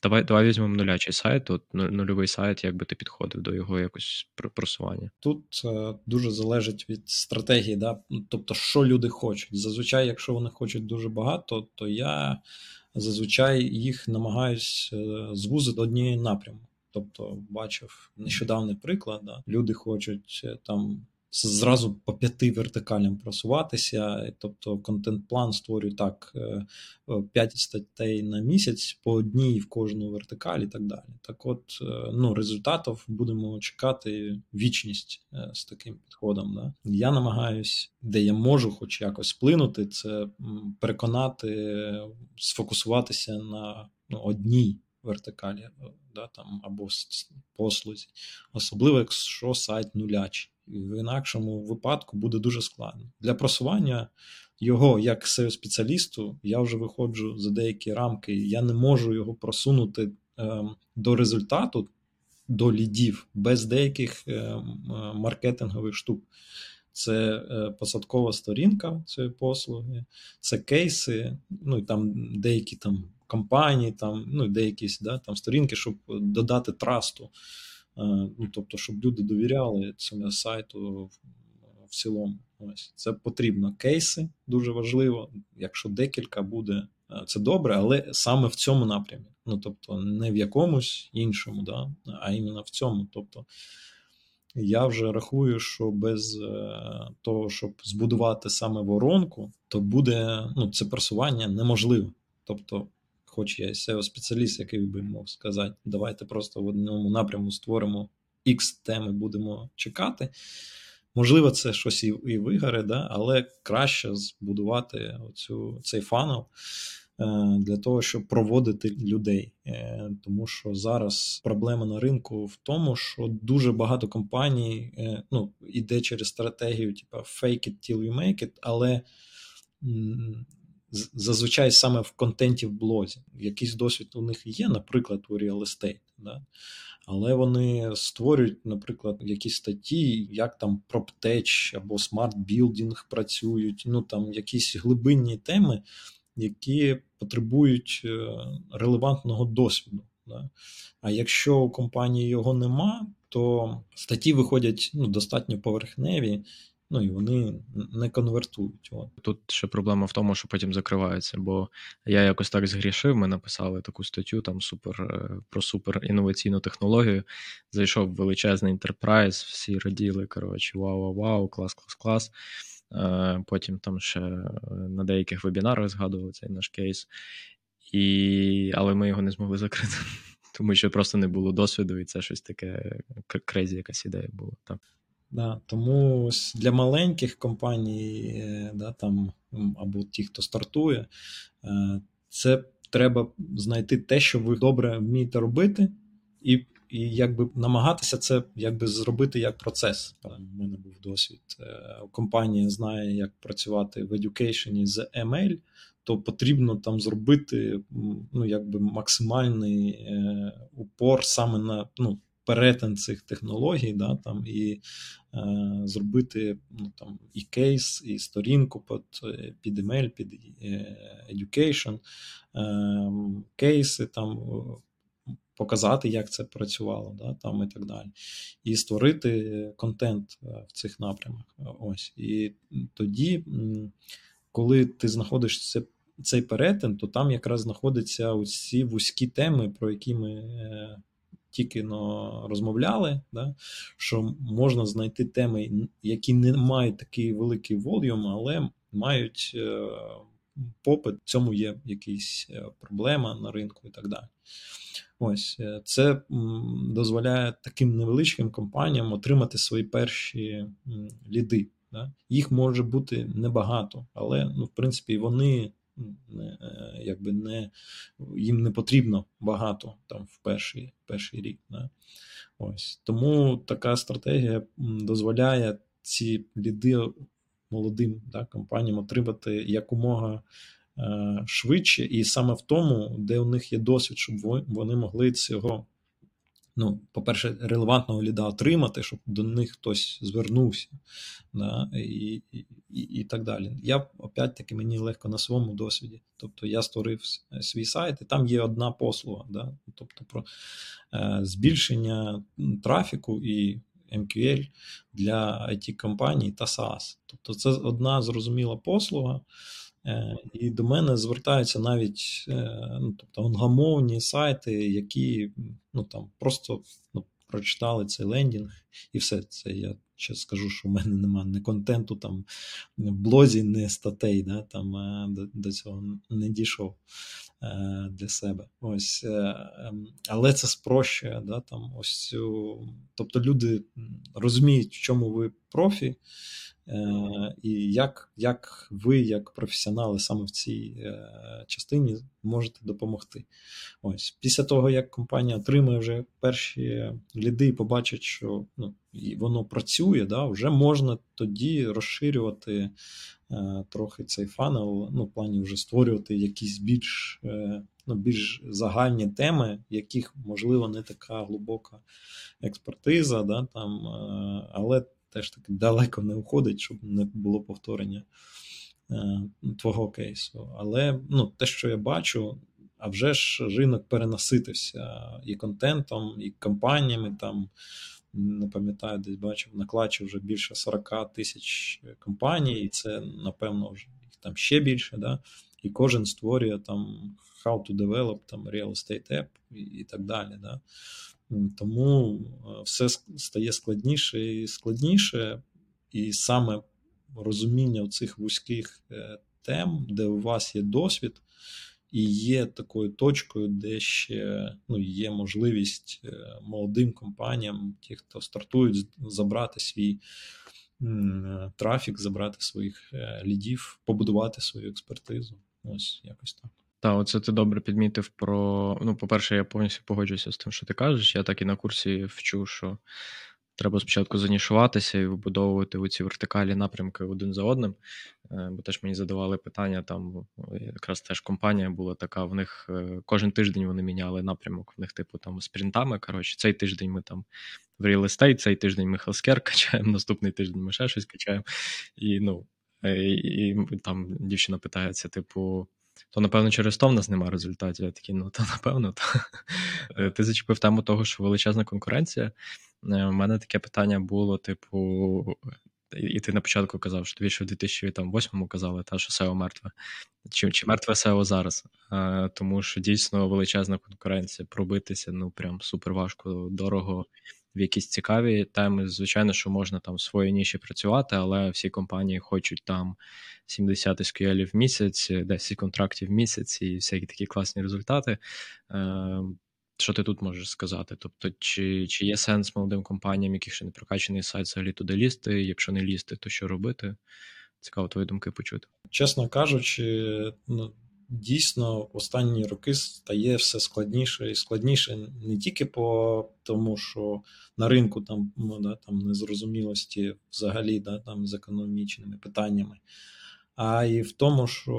S2: Давай давай візьмемо нулячий сайт. От нульовий сайт, як би ти підходив до його якось просування?
S1: Тут е, дуже залежить від стратегії, да? тобто, що люди хочуть. Зазвичай, якщо вони хочуть дуже багато, то я зазвичай їх намагаюсь е, звузити до однієї напряму. Тобто, бачив нещодавний приклад. Да? Люди хочуть е, там зразу по п'яти вертикалям просуватися. Тобто, контент-план створюю так: 5 статей на місяць, по одній в кожну вертикаль і так далі. Так, от, е, ну, результатів будемо чекати вічність з таким підходом. Да? Я намагаюсь, де я можу, хоч якось вплинути, це переконати, сфокусуватися на ну, одній вертикалі, да, там або послузі, особливо якщо сайт нулячий в інакшому випадку буде дуже складно. Для просування його як seo спеціалісту я вже виходжу за деякі рамки. Я не можу його просунути е, до результату, до лідів без деяких е, маркетингових штук. Це е, посадкова сторінка цієї послуги, це кейси, ну і там деякі там компанії, там, ну деякі да, там сторінки, щоб додати трасту. Е, ну тобто, щоб люди довіряли цьому сайту в цілому. Ось це потрібно. Кейси дуже важливо. Якщо декілька буде, е, це добре, але саме в цьому напрямі. Ну тобто, не в якомусь іншому, да, а іменно в цьому. Тобто я вже рахую, що без е, того, щоб збудувати саме воронку, то буде ну, це просування неможливе. Тобто хоч я SEO спеціаліст, який би мог сказати, давайте просто в одному напряму створимо X теми, будемо чекати. Можливо, це щось і і вигоре, да? але краще збудувати оцю, цей funnel е, для того, щоб проводити людей. Е, тому що зараз проблема на ринку в тому, що дуже багато компаній е, ну, іде через стратегію, типу fake it till you make it, але зазвичай саме в контенті в блозі. Якийсь досвід у них є, наприклад, у Real Estate. Да? Але вони створюють, наприклад, якісь статті, як там PropTech або Building працюють, ну там якісь глибинні теми, які потребують е, релевантного досвіду. Да? А якщо у компанії його нема, то статті виходять ну, достатньо поверхневі ну і вони не конвертують. От.
S2: Тут ще проблема в тому, що потім закривається, бо я якось так згрішив. Ми написали таку статтю там супер е, про супер інноваційну технологію. Зайшов величезний інтерпрайз, всі раділи. Коротше, вау, вау, клас, клас, клас. Е, потім там ще е, на деяких вебінарах згадували цей наш кейс, і... але ми його не змогли закрити, тому що просто не було досвіду, і це щось таке крезі, якась ідея була. Так.
S1: Да, Тому ось для маленьких компаній, е, да, там, або ті, хто стартує, е, це треба знайти те, що ви добре вмієте робити, і і якби намагатися це якби зробити як процес. У мене був досвід. Е, компанія знає, як працювати в education з ML, то потрібно там зробити ну, якби максимальний упор саме на ну, перетин цих технологій, да, там, і е, зробити ну, там, і кейс, і сторінку під під email, під е, education, е, кейси там. Показати, як це працювало, да, там і так далі, і створити контент е, в цих напрямах. Ось. І тоді, коли ти знаходиш цей перетин, то там якраз знаходяться усі вузькі теми, про які ми е, тільки но розмовляли, да, що можна знайти теми, які не мають такий великий волюм, але мають е, попит, в цьому є якась е, проблема на ринку і так далі. Ось е, це дозволяє таким невеличким компаніям отримати свої перші ліди. Да? Їх може бути небагато, але ну, в принципі вони не, е, якби не, їм не потрібно багато там в перший перший рік. Да? Ось. Тому така стратегія дозволяє ці ліди молодим да, компаніям отримати якомога е, швидше, і саме в тому, де у них є досвід, щоб вони могли цього. Ну, по-перше, релевантного ліда отримати, щоб до них хтось звернувся, да, і і, і, так далі. Я опять-таки мені легко на своєму досвіді. Тобто я створив свій сайт, і там є одна послуга, да, тобто про е, збільшення трафіку і MQL для it компаній та SaaS. Тобто це одна зрозуміла послуга. Е, і до мене звертаються навіть е, ну, тобто англомовні сайти, які ну, там просто ну, прочитали цей лендінг, і все це я ще скажу, що в мене немає не контенту там в блозі, не статей. да, там е, До, до цього не дійшов для себе. Ось, ем, Але це спрощує. да, там ось, Тобто люди розуміють, в чому ви профі. Е, і як як ви, як професіонали, саме в цій е, частині можете допомогти. Ось Після того, як компанія отримує вже перші ліди і побачить, що і воно працює, да, вже можна тоді розширювати е, трохи цей funnel, ну, в плані вже створювати якісь більш ну, більш загальні теми, яких, можливо, не така глибока експертиза, да, там, але теж таки далеко не уходить, щоб не було повторення е, твого кейсу. Але ну, те, що я бачу, а вже ж ринок перенаситився і контентом, і компаніями. там, Не пам'ятаю, десь бачив, наклачив вже більше 40 тисяч компаній, і це, напевно, вже їх там ще більше. Да? І кожен створює там how to develop там real estate app і, і так далі. Да? Тому е, все стає складніше і складніше, і саме розуміння цих вузьких е, тем, де у вас є досвід, і є такою точкою, де ще ну, є можливість е, молодим компаніям, ті, хто стартують, забрати свій трафік, забрати своїх лідів, побудувати свою експертизу. Ось якось так.
S2: Так, оце ти добре підмітив про. Ну, по-перше, я повністю погоджуюся з тим, що ти кажеш. Я так і на курсі вчу, що треба спочатку занішуватися і вибудовувати оці вертикалі напрямки один за одним. Е, бо теж мені задавали питання, там якраз теж компанія була така, в них е, кожен тиждень вони міняли напрямок, в них, типу, там спринтами. Коротше, цей тиждень ми там в real estate, цей тиждень ми healthcare качаємо, наступний тиждень ми ще щось качаємо. І ну, е, і, і там дівчина питається, типу то напевно через то в нас немає результатів. Я такий, ну то напевно. То. Ти зачепив тему того, що величезна конкуренція. У е, мене таке питання було: типу, і ти на початку казав, що тобі ще в 2008-му казали, та, що SEO мертве. Чи чи мертве SEO зараз? А, Тому що дійсно величезна конкуренція, пробитися ну прям супер важко, дорого в якісь цікаві теми. Звичайно, що можна там в своїй ніші працювати, але всі компанії хочуть там 70 SQL в місяць, 10 контрактів в місяць і всякі такі класні результати. Що ти тут можеш сказати? Тобто, чи чи є сенс молодим компаніям, яких ще не прокачаний сайт, взагалі туди лізти? Якщо не лізти, то що робити? Цікаво твої думки почути.
S1: Чесно кажучи, ну дійсно останні роки стає все складніше і складніше не тільки по тому, що на ринку там ну, да, там незрозумілості взагалі да, там з економічними питаннями, а і в тому, що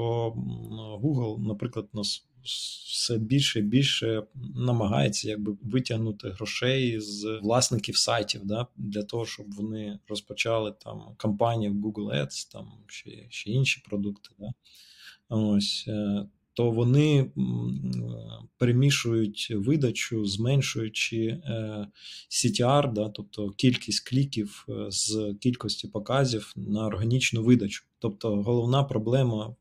S1: Google, наприклад, нас все більше і більше намагається якби витягнути грошей з власників сайтів, да, для того, щоб вони розпочали там кампанії в Google Ads, там ще ще інші продукти. Да. Ось, е, то вони перемішують видачу, зменшуючи е, CTR, да, тобто кількість кліків е, з кількості показів на органічну видачу. Тобто головна проблема,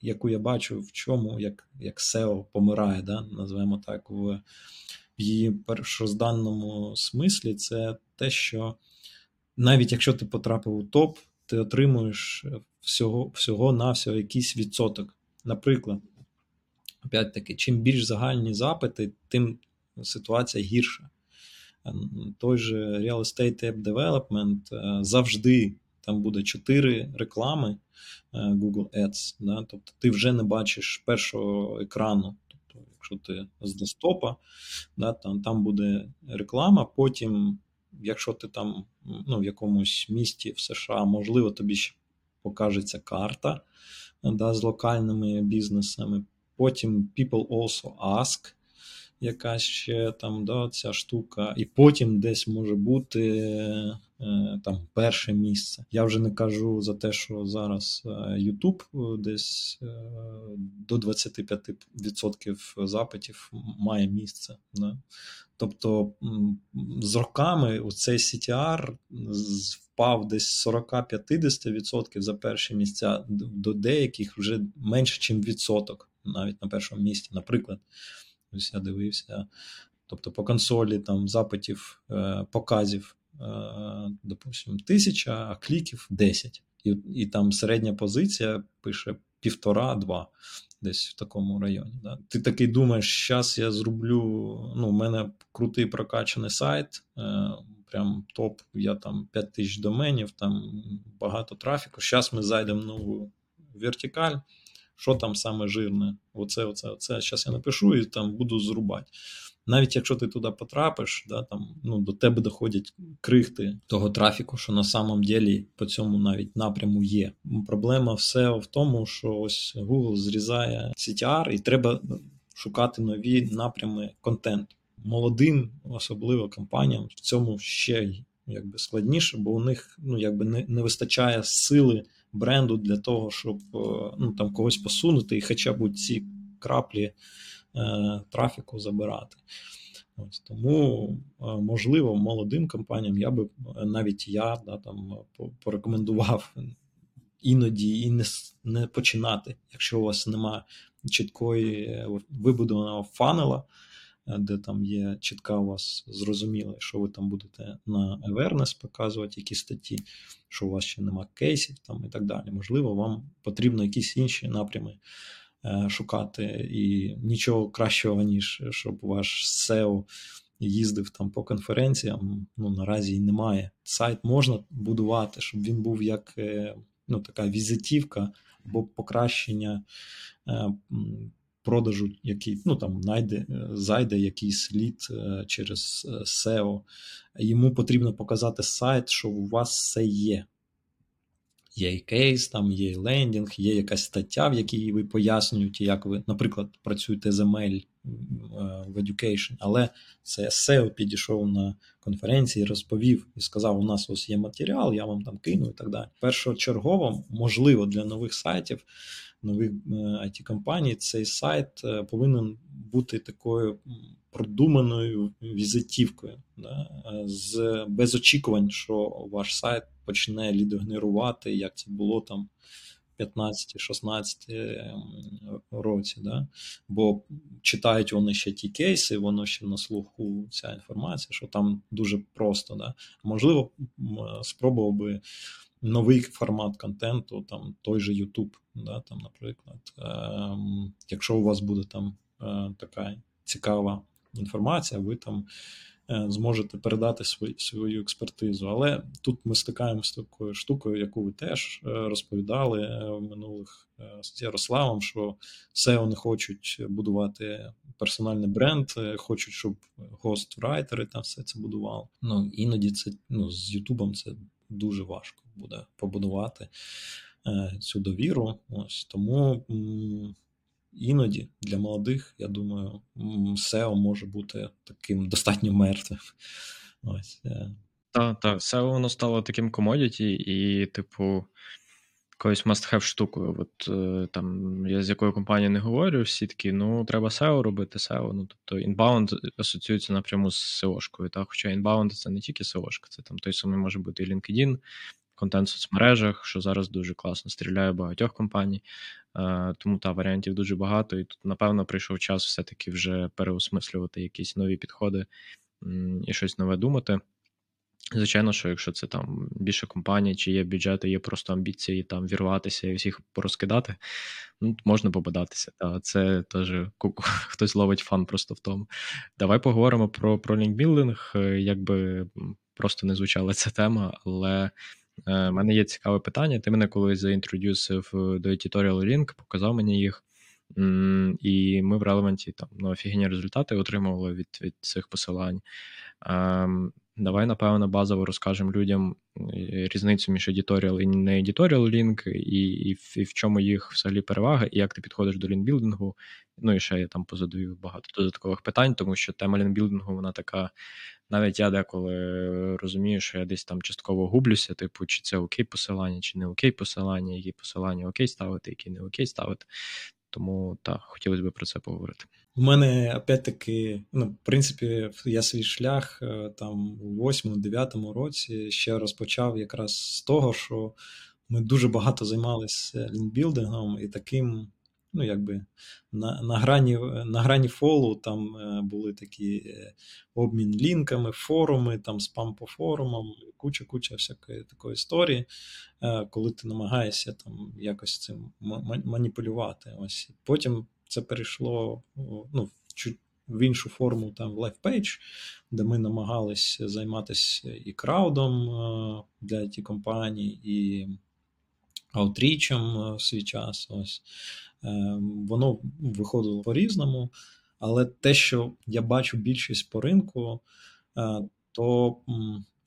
S1: яку я бачу, в чому як як SEO помирає, да, називаємо так, в її першозданному смислі, це те, що навіть якщо ти потрапив у топ, ти отримуєш всього всього на всього якийсь відсоток. Наприклад, опять таки, чим більш загальні запити, тим ситуація гірша. Той же Real Estate App Development е, завжди там буде 4 реклами е, Google Ads. Да? Тобто ти вже не бачиш першого екрану. Тобто, якщо ти з десктопа, да, там там буде реклама. Потім, якщо ти там ну, в якомусь місті в США, можливо, тобі ще покажеться карта да, з локальними бізнесами. Потім People also ask, якась ще там да, ця штука, і потім десь може бути е, там перше місце. Я вже не кажу за те, що зараз е, YouTube десь е, до 25% запитів має місце. Да. Тобто з роками цей CTR впав десь 40-50% за перші місця, до деяких вже менше, ніж відсоток навіть на першому місці. Наприклад, ось я дивився. Тобто по консолі там запитів, е, показів, е, допустимо, тисяча, а кліків 10. І і там середня позиція пише півтора-два, десь в такому районі. Да? Ти такий думаєш, зараз я зроблю. Ну, у мене крутий прокачаний сайт, е, прям топ, я там 5 тисяч доменів, там багато трафіку. Зараз ми зайдемо в нову вертикаль. Що там саме жирне? Оце, оце, оце. Зараз я напишу і там буду зрубати. Навіть якщо ти туди потрапиш, да, там, ну, до тебе доходять крихти того трафіку, що на самом ділі по цьому навіть напряму є. Проблема все в тому, що ось Google зрізає CTR і треба шукати нові напрями контенту. Молодим, особливо компаніям, в цьому ще якби складніше, бо у них ну, якби не, не вистачає сили бренду для того, щоб е, ну, там когось посунути і хоча б ці краплі е, трафіку забирати. Ось Тому, е, можливо, молодим компаніям я би навіть я да, там порекомендував іноді і не не починати, якщо у вас немає чіткої вибудованого фанела, де там є чітка у вас зрозуміло, що ви там будете на awareness показувати, які статті, що у вас ще нема кейсів там і так далі. Можливо, вам потрібно якісь інші напрями е, шукати, і нічого кращого, ніж щоб ваш SEO їздив там по конференціям. Ну наразі й немає. Сайт можна будувати, щоб він був як е, ну, така візитівка або покращення. Продажу, який ну там найде, е, зайде якийсь лід е, через е, SEO, йому потрібно показати сайт, що у вас все є. Є і кейс, там є і лендінг, є якась стаття, в якій ви пояснюєте, як ви, наприклад, працюєте з ML в Education, але це SEO підійшов на конференції, розповів і сказав: у нас ось є матеріал, я вам там кину і так далі. Першочергово, можливо, для нових сайтів нових it е, компаній цей сайт е, повинен бути такою продуманою візитівкою, да, з без очікувань, що ваш сайт почне лідогенерувати, як це було там. 15-16 році, да? бо читають вони ще ті кейси, воно ще на слуху ця інформація, що там дуже просто. Да? Можливо, спробував би новий формат контенту, там той же YouTube, да, там, наприклад. Е, Якщо у вас буде там е, така цікава інформація, ви там е, зможете передати свою, свою експертизу. Але тут ми стикаємося з такою штукою, яку ви теж е, розповідали е, в минулих з Ярославом, що SEO не хочуть будувати персональний бренд, хочуть, щоб гост-райтери там все це будували. Ну іноді це ну, з Ютубом це дуже важко буде побудувати е, цю довіру. Ось Тому іноді для молодих, я думаю, SEO може бути таким достатньо мертвим. Ось.
S2: Так, так, SEO воно стало таким комодіті, і, типу, якоюсь must-have штукою. От е, там я з якою компанією не говорю, всі такі, ну, треба SEO робити, SEO. Ну, тобто, інбаунд асоціюється напряму з SEO -шкою. Так? Хоча інбаунд це не тільки SEO -шка, це там той самий може бути і LinkedIn, контент в соцмережах, що зараз дуже класно стріляє багатьох компаній. Е, тому та варіантів дуже багато. І тут, напевно, прийшов час все-таки вже переосмислювати якісь нові підходи і щось нове думати. Звичайно, що якщо це там більше компаній, чи є бюджети, є просто амбіції там вірватися і всіх порозкидати, ну можна побадатися. Та це теж хтось ловить фан просто в тому. Давай поговоримо про про лінкбілдинг, е, якби просто не звучала ця тема, але е, мене є цікаве питання. Ти мене колись заінтродюсив е, до Editorial Link, показав мені їх. І ми в релеванті там ну, офігенні результати отримували від від цих посилань. Давай, напевно, базово розкажемо людям різницю між editorial і не editorial лінк, і, і, і в чому їх взагалі перевага, і як ти підходиш до лінбілдингу. Ну і ще я там позадаю багато додаткових питань, тому що тема лінбілдингу, вона така. Навіть я деколи розумію, що я десь там частково гублюся, типу, чи це окей посилання, чи не окей посилання, які посилання окей ставити, які не окей ставити. Тому так, хотілося б про це поговорити.
S1: У мене опять-таки, ну, в принципі, я свій шлях е, там у 8-9 році ще розпочав якраз з того, що ми дуже багато займалися лінбілдингом і таким, ну, якби на на, грані на грані фолу там е, були такі е, обмін лінками, форуми, там спам по форумам, куча-куча всякої такої історії, коли ти намагаєшся там якось цим маніпулювати. Ось Потім це перейшло ну, в іншу форму там в LivePage, де ми намагалися займатися і краудом е, для it компаній, і аутрічем е, в свій час. Ось. Е, воно виходило по-різному. Але те, що я бачу більшість по ринку, то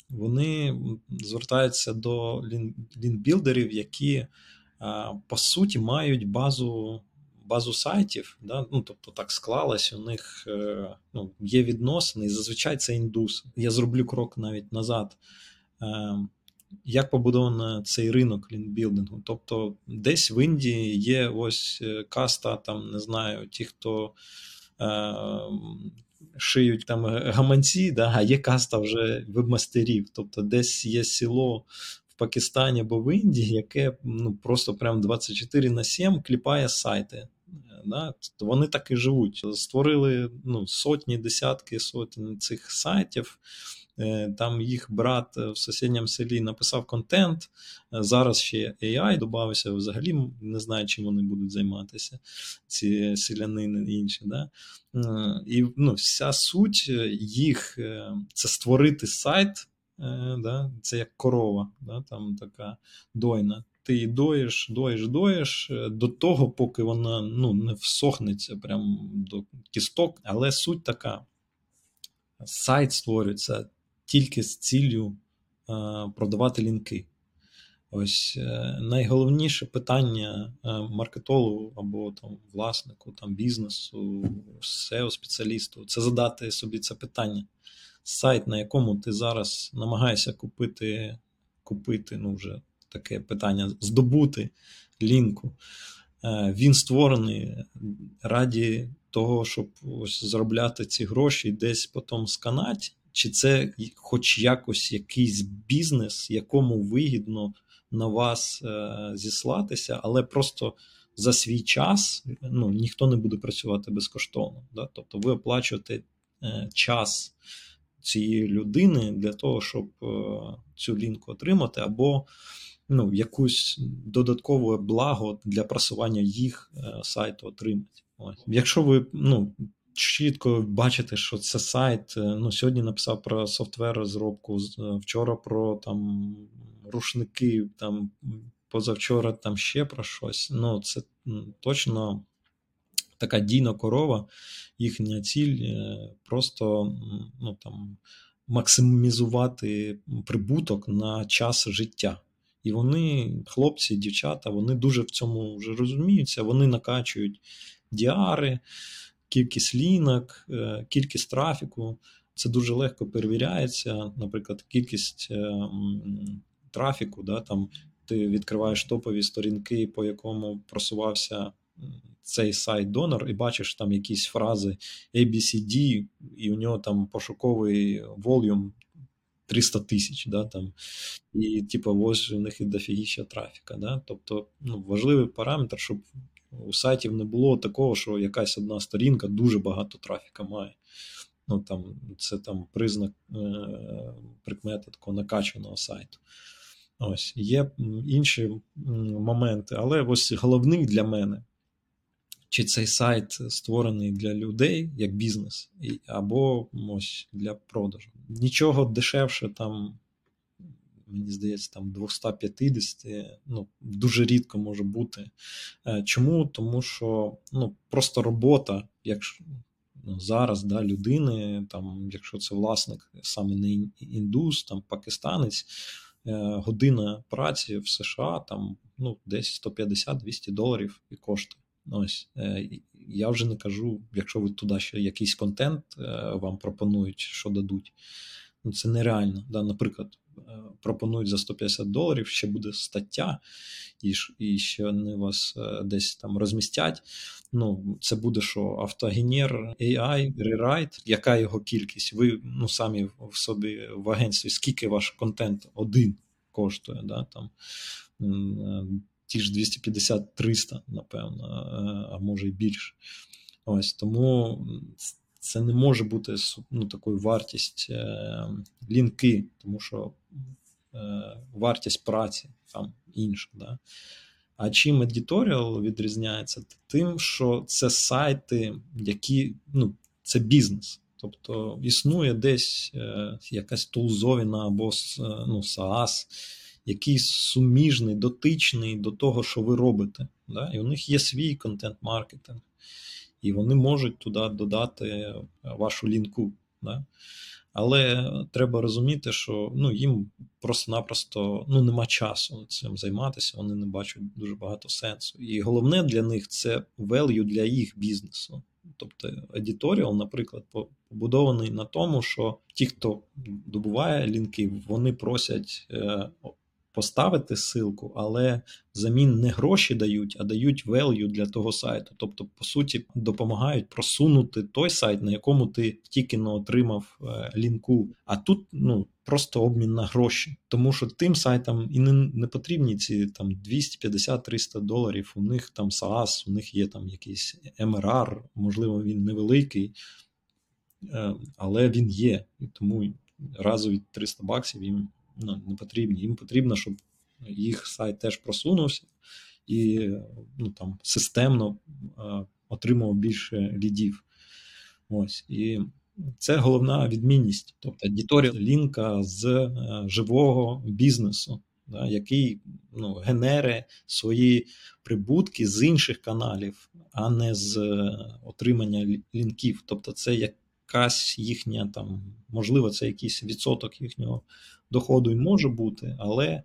S1: вони звертаються до лінбілдерів, які по суті мають базу базу сайтів, да, ну тобто так склалось, у них е, ну, є відносини, і зазвичай це індус. Я зроблю крок навіть назад. Е, як побудований цей ринок лінбілдингу? Тобто, десь в Індії є ось е, каста, там не знаю, ті, хто е, шиють там гаманці, да, а є каста вже вебмастерів. Тобто, десь є село в Пакистані або в Індії, яке ну, просто прям 24 на 7 кліпає сайти. Да? Вони так і живуть. Створили ну, сотні, десятки сотень цих сайтів. Е, там їх брат в сусідньому селі написав контент. Е, зараз ще AI додався, взагалі не знаю, чим вони будуть займатися, ці селянини і інші. Да? Е, і ну, вся суть їх це створити сайт, да? це як корова, да? там така дойна ти її доїш, доїш, доїш е, до того, поки вона ну, не всохнеться прямо до кісток. Але суть така: сайт створюється тільки з ціллю е, продавати лінки. Ось е, найголовніше питання маркетологу або там власнику там бізнесу, seo спеціалісту це задати собі це питання. Сайт, на якому ти зараз намагаєшся купити, купити ну вже таке питання здобути лінку. Е, він створений раді того, щоб ось заробляти ці гроші десь потім сканати, чи це хоч якось якийсь бізнес, якому вигідно на вас е, зіслатися, але просто за свій час ну, ніхто не буде працювати безкоштовно. Да? Тобто ви оплачуєте е, час цієї людини для того, щоб цю лінку отримати, або ну, якусь додаткове благо для просування їх е, сайту отримати. Якщо ви ну, чітко бачите, що це сайт, е, ну, сьогодні написав про софтвер розробку, е, вчора про там рушники, там позавчора там ще про щось. Ну, це точно. Така дійна корова, їхня ціль просто ну, там, максимізувати прибуток на час життя. І вони, хлопці, дівчата, вони дуже в цьому вже розуміються. Вони накачують діари, кількість лінок, е, кількість трафіку. Це дуже легко перевіряється. Наприклад, кількість е, трафіку. да, там Ти відкриваєш топові сторінки, по якому просувався цей сайт донор, і бачиш там якісь фрази ABCD, і у нього там пошуковий волюм 300 тисяч, да, там, і типу, ось у них і дофігіща трафіка. Да? Тобто ну, важливий параметр, щоб у сайтів не було такого, що якась одна сторінка дуже багато трафіка має. Ну, там, Це там признак е, прикмети такого накачаного сайту. Ось, Є інші моменти, але ось головний для мене чи цей сайт створений для людей як бізнес, або ось для продажу. Нічого дешевше там. Мені здається, там 250, ну, дуже рідко може бути. Е, чому? Тому що ну, просто робота, якщо ну, зараз да, людини, там, якщо це власник саме не індус, там пакистанець, е, година праці в США там ну, десь 150-200 доларів і коштує. Ось е, я вже не кажу, якщо ви туди ще якийсь контент е, вам пропонують, що дадуть. Ну це нереально. Да? Наприклад, е, пропонують за 150 доларів, ще буде стаття, і і ще вони вас десь там розмістять. Ну, це буде що автогенер, AI, rewrite, яка його кількість? Ви ну самі в собі в агентстві, скільки ваш контент один коштує, да, там ті ж 250-300, напевно, а може й більше. Ось тому це не може бути ну, такою вартість е, лінки, тому що е, вартість праці там інша. Да? А чим editorial відрізняється? Тим, що це сайти, які ну, це бізнес. Тобто існує десь е, якась тулзовіна або е, ну, SaaS, який суміжний, дотичний до того, що ви робите. Да? І у них є свій контент-маркетинг, і вони можуть туди додати вашу лінку. Да? Але треба розуміти, що ну, їм просто-напросто ну, нема часу цим займатися, вони не бачать дуже багато сенсу. І головне для них це value для їх бізнесу. Тобто editorial, наприклад, побудований на тому, що ті, хто добуває лінки, вони просять е, поставити ссылку, але взамін не гроші дають, а дають value для того сайту. Тобто, по суті, допомагають просунути той сайт, на якому ти тільки не отримав е, лінку. А тут ну просто обмін на гроші. Тому що тим сайтам і не, не потрібні ці там 250-300 доларів. У них там SaaS, у них є там якийсь MRR, можливо, він невеликий. Е, але він є, і тому разові 300 баксів їм ну, не потрібні. Їм потрібно, щоб їх сайт теж просунувся і ну, там, системно е, отримував більше лідів. Ось. І це головна відмінність. Тобто аудиторія лінка з е, живого бізнесу, да, який ну, генере свої прибутки з інших каналів, а не з е, отримання лінків. Тобто, це якась їхня там, можливо, це якийсь відсоток їхнього доходу й може бути, але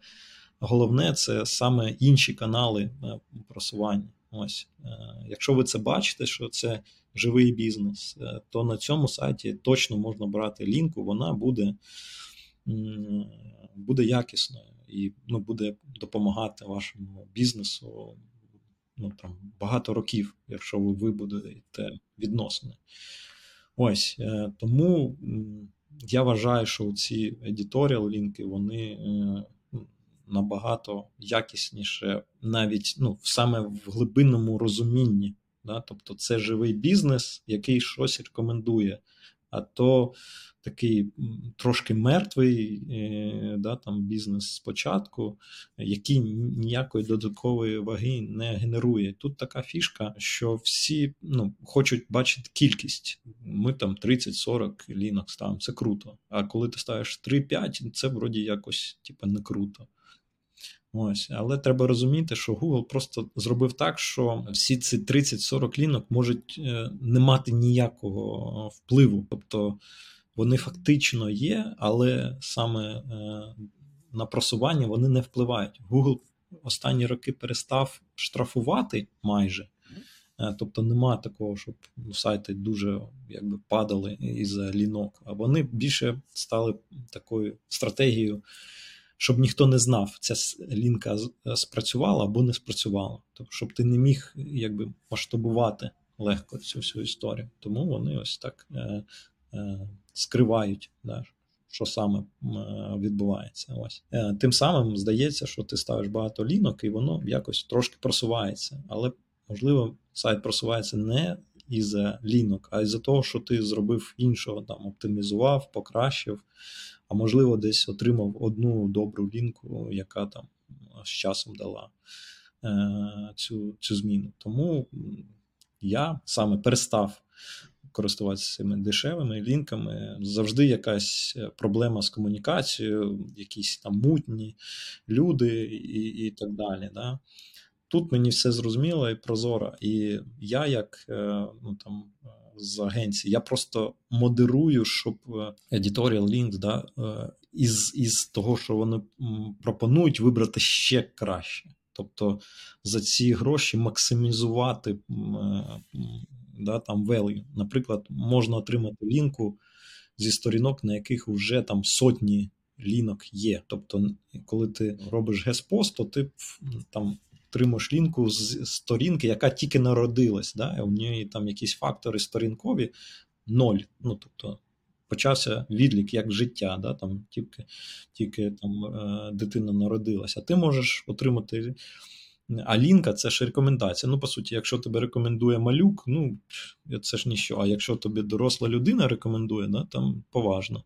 S1: головне це саме інші канали е, просування. Ось, е, Якщо ви це бачите, що це живий бізнес, е, то на цьому сайті точно можна брати лінку, вона буде буде якісною і ну, буде допомагати вашому бізнесу ну, там, багато років, якщо ви вибудуєте відносини. Ось тому я вважаю, що ці editorial лінки вони е, набагато якісніше, навіть ну, саме в глибинному розумінні. Да? Тобто це живий бізнес, який щось рекомендує. А то такий трошки мертвий е, да, там бізнес спочатку, який ніякої додаткової ваги не генерує. Тут така фішка, що всі ну, хочуть бачити кількість. Ми там 30-40 лінок ставимо, це круто. А коли ти ставиш 3-5, це вроді якось типу, не круто. Ось, але треба розуміти, що Google просто зробив так, що всі ці 30-40 лінок можуть е, не мати ніякого впливу. Тобто вони фактично є, але саме е, на просування вони не впливають. Google останні роки перестав штрафувати майже. Е, тобто нема такого, щоб сайти дуже якби падали із лінок. А вони більше стали такою стратегією, щоб ніхто не знав, ця лінка спрацювала або не спрацювала. Тобто, щоб ти не міг якби масштабувати легко цю всю історію. Тому вони ось так е, е, скривають, да, що саме відбувається. Ось е, Тим самим здається, що ти ставиш багато лінок, і воно якось трошки просувається. Але, можливо, сайт просувається не Із за лінок, а із-за того, що ти зробив іншого, там оптимізував, покращив, а можливо, десь отримав одну добру лінку, яка там з часом дала е, цю, цю зміну. Тому я саме перестав користуватися цими дешевими лінками. Завжди якась е, проблема з комунікацією, якісь там мутні люди і і так далі. Да? Тут мені все зрозуміло і прозоро. І я, як е, ну, там, з агенції. Я просто модерую, щоб е, editorial links, да, е, із, із того, що вони пропонують, вибрати ще краще. Тобто за ці гроші максимізувати е, да, там value. Наприклад, можна отримати лінку зі сторінок, на яких вже там сотні лінок є. Тобто, коли ти робиш геспост, то ти там отримуєш лінку з сторінки, яка тільки народилась. Да? У неї там якісь фактори сторінкові ноль. Ну, тобто, почався відлік як життя, да? там, тільки, тільки там, е, дитина народилася. Ти можеш отримати. А лінка це ж рекомендація. Ну, по суті, якщо тебе рекомендує малюк, ну це ж ніщо. А якщо тобі доросла людина рекомендує, да, там поважно.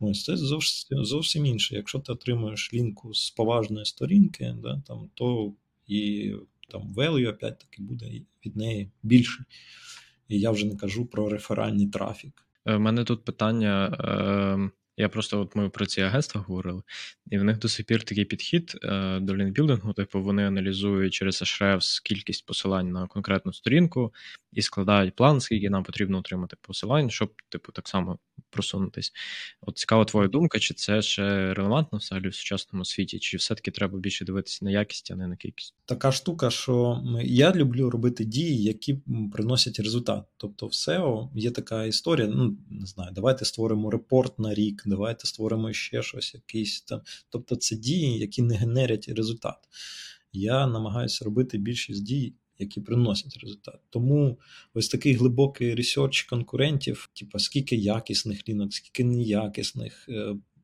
S1: Ось це зовсім зовсім інше. Якщо ти отримуєш лінку з поважної сторінки, да, там, то і там value опять-таки буде від неї більше. І я вже не кажу про реферальний трафік.
S2: У Е, мене тут питання. Е, я просто от ми про ці агентства говорили, і в них до сих пір такий підхід е, до лінкбілдингу, типу вони аналізують через Ahrefs кількість посилань на конкретну сторінку і складають план, скільки нам потрібно отримати посилань, щоб, типу, так само просунутись. От цікава твоя думка, чи це ще релевантно взагалі в сучасному світі, чи все-таки треба більше дивитися на якість, а не на кількість?
S1: Така штука, що я люблю робити дії, які приносять результат. Тобто, в SEO є така історія. Ну не знаю, давайте створимо репорт на рік, давайте створимо ще щось, якийсь там. Тобто, це дії, які не генерять результат. Я намагаюся робити більшість дій. Які приносять результат. Тому ось такий глибокий research конкурентів, типу скільки якісних лінок, скільки неякісних,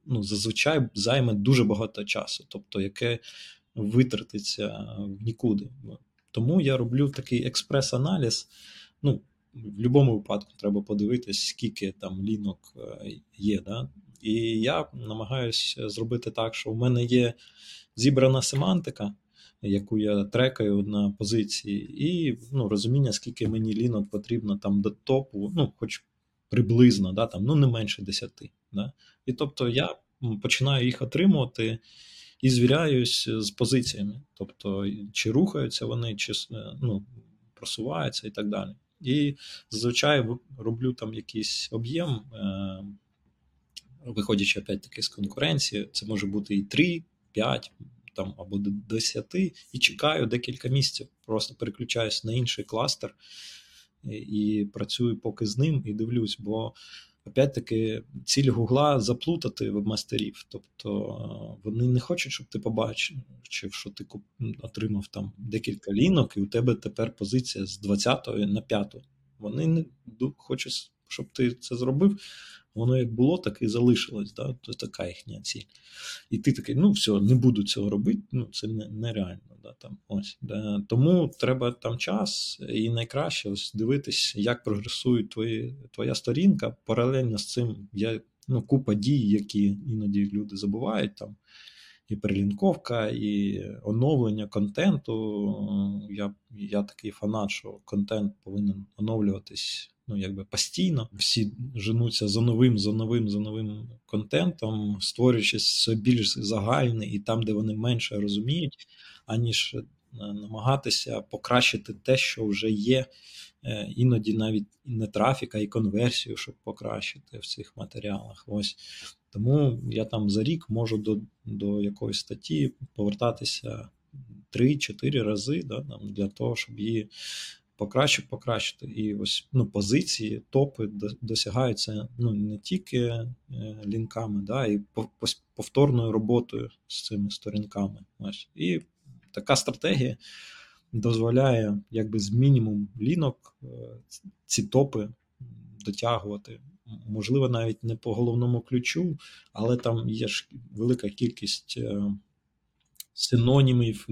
S1: ну зазвичай займе дуже багато часу, тобто яке витратиться в нікуди. Тому я роблю такий експрес-аналіз. Ну, в будь-якому випадку треба подивитись, скільки там лінок є. Да? І я намагаюся зробити так, що в мене є зібрана семантика яку я трекаю на позиції, і ну, розуміння, скільки мені лінок потрібно там до топу, ну, хоч приблизно, да, там, ну не менше 10. Да. І тобто я починаю їх отримувати і звіряюсь з позиціями. Тобто, чи рухаються вони, чи ну, просуваються і так далі. І зазвичай роблю там якийсь об'єм, виходячи опять-таки з конкуренції, це може бути і 3, 5, там або до 10 і чекаю декілька місяців. Просто переключаюсь на інший кластер і, і працюю поки з ним і дивлюсь, бо опять-таки ціль Гугла заплутати вебмастерів. Тобто вони не хочуть, щоб ти побачив, що ти отримав там декілька лінок, і у тебе тепер позиція з 20 на 5. Вони не хочуть, щоб ти це зробив. Воно як було, так і залишилось. Да? Тобто така їхня ціль. І ти такий, ну все, не буду цього робити, ну це нереально. Да? Там, ось, да? Тому треба там час, і найкраще ось дивитись, як прогресує твої, твоя сторінка. Паралельно з цим є ну, купа дій, які іноді люди забувають. там. І перелінковка, і оновлення контенту. Я я такий фанат, що контент повинен оновлюватись ну, якби постійно. Всі женуться за новим, за новим, за новим контентом, створюючи все більш загальне і там, де вони менше розуміють, аніж намагатися покращити те, що вже є. Іноді навіть не трафік, а і конверсію, щоб покращити в цих матеріалах. Ось тому я там за рік можу до до якоїсь статті повертатися 3-4 рази да, там, для того, щоб її покращити, покращити. І ось ну, позиції, топи досягаються ну, не тільки лінками, да, і повторною роботою з цими сторінками. Ось. І така стратегія дозволяє якби з мінімум лінок ці топи дотягувати можливо, навіть не по головному ключу, але там є ж велика кількість синонімів,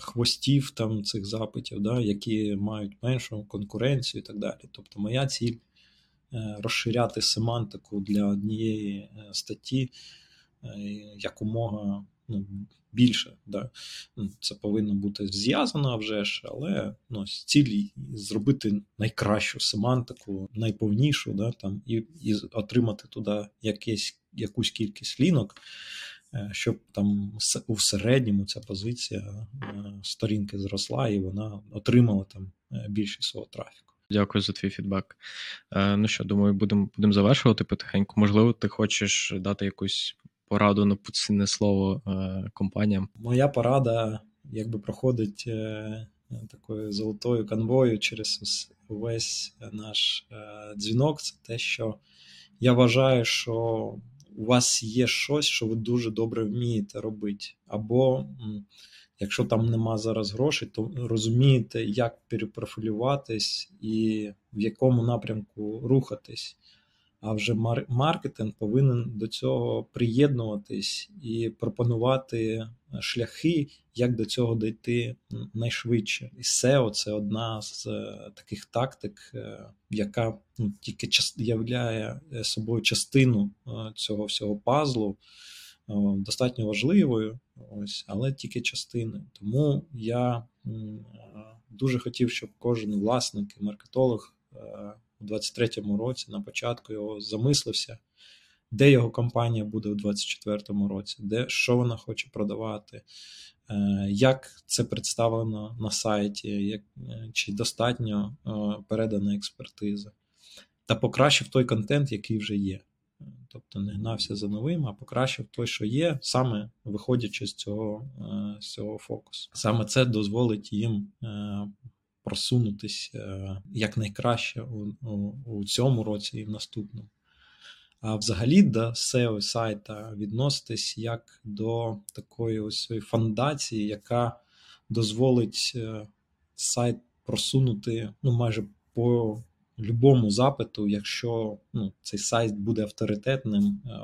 S1: хвостів там цих запитів, да, які мають меншу конкуренцію і так далі. Тобто, моя ціль розширяти семантику для однієї статті якомога ну, більше. Да? Ну, це повинно бути зв'язано вже ж, але ну, ціль зробити найкращу семантику, найповнішу, да, там, і і отримати туди якесь, якусь кількість лінок, е, щоб там у середньому ця позиція е, сторінки зросла і вона отримала там е, більшість свого трафіку.
S2: Дякую за твій фідбек. Е, ну що, думаю, будемо будем завершувати потихеньку. Можливо, ти хочеш дати якусь пораду на поцінне слово е, компаніям.
S1: Моя порада якби проходить е, такою золотою канвою через увесь наш е, дзвінок. Це те, що я вважаю, що у вас є щось, що ви дуже добре вмієте робити. Або якщо там нема зараз грошей, то розумієте, як перепрофілюватись і в якому напрямку рухатись. А вже маркетинг повинен до цього приєднуватись і пропонувати е, шляхи, як до цього дійти найшвидше. І SEO – це одна з е, таких тактик, е, яка ну, тільки являє собою частину цього всього пазлу, достатньо важливою, ось, але тільки частиною. Тому я дуже хотів, щоб кожен власник і маркетолог у 23-му році, на початку його замислився, де його компанія буде у 24-му році, де що вона хоче продавати, е, як це представлено на сайті, як, е, чи достатньо е, передана експертиза, та покращив той контент, який вже є. Тобто не гнався за новим, а покращив той, що є, саме виходячи з цього з цього фокусу. Саме це дозволить їм просунутися е, якнайкраще у, у, у цьому році і в наступному. А взагалі до SEO сайта відноситись як до такої ось фондації, яка дозволить е, сайт просунути ну, майже по любому запиту, якщо ну, цей сайт буде авторитетним е,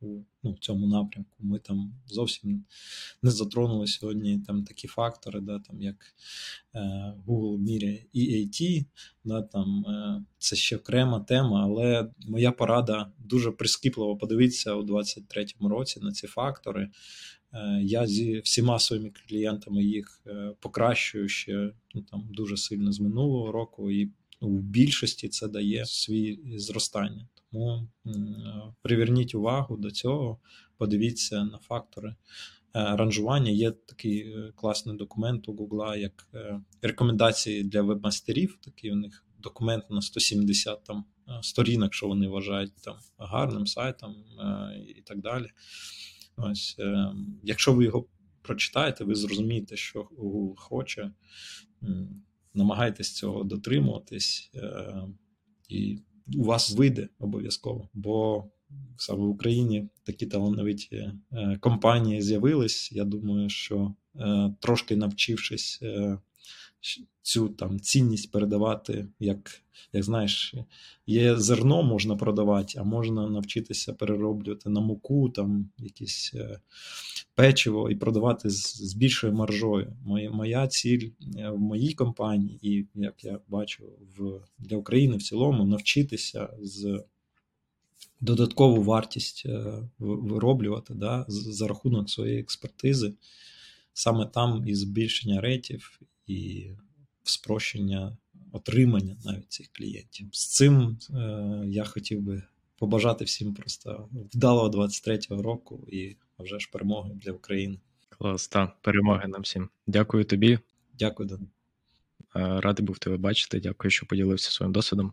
S1: у ну, цьому напрямку. Ми там зовсім не затронули сьогодні там такі фактори, да, там як е, Google міряє EAT, да, там, е, це ще окрема тема, але моя порада дуже прискіпливо подивитися у 2023 році на ці фактори. Я зі всіма своїми клієнтами їх покращую ще ну, там дуже сильно з минулого року, і у більшості це дає свій зростання. Тому приверніть увагу до цього, подивіться на фактори. Е, ранжування є такий е, класний документ у Google, як е, рекомендації для вебмастерів. Такий у них документ на 170 там сторінок, що вони вважають там гарним сайтом і так далі. Ось, Якщо ви його прочитаєте, ви зрозумієте, що Google хоче. Намагайтесь цього дотримуватись, і у вас вийде обов'язково, бо саме в Україні такі талановиті е, компанії з'явились. Я думаю, що е, трошки навчившись е, цю там цінність передавати, як як знаєш, є зерно можна продавати, а можна навчитися перероблювати на муку, там якісь печиво і продавати з, з більшою маржою. Моя, моя ціль в моїй компанії, і як я бачу, в для України в цілому навчитися з додаткову вартість е, вироблювати да, за рахунок своєї експертизи, саме там і збільшення рейтів, і спрощення отримання навіть цих клієнтів. З цим е, я хотів би побажати всім просто вдалого 23-го року і вже ж перемоги для України.
S2: Клас, так, перемоги нам всім. Дякую тобі.
S1: Дякую, Дан.
S2: Е, радий був тебе бачити. Дякую, що поділився своїм досвідом.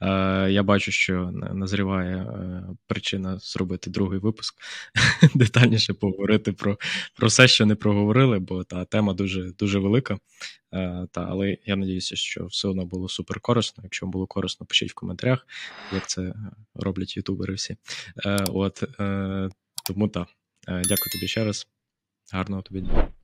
S2: Е, я бачу, що назріває е, причина зробити другий випуск, детальніше поговорити про про все, що не проговорили, бо та тема дуже дуже велика. Та, Але я надіюся, що все одно було супер корисно. Якщо було корисно, пишіть в коментарях, як це роблять ютубери всі. От Тому так, дякую тобі ще раз. Гарного тобі дня.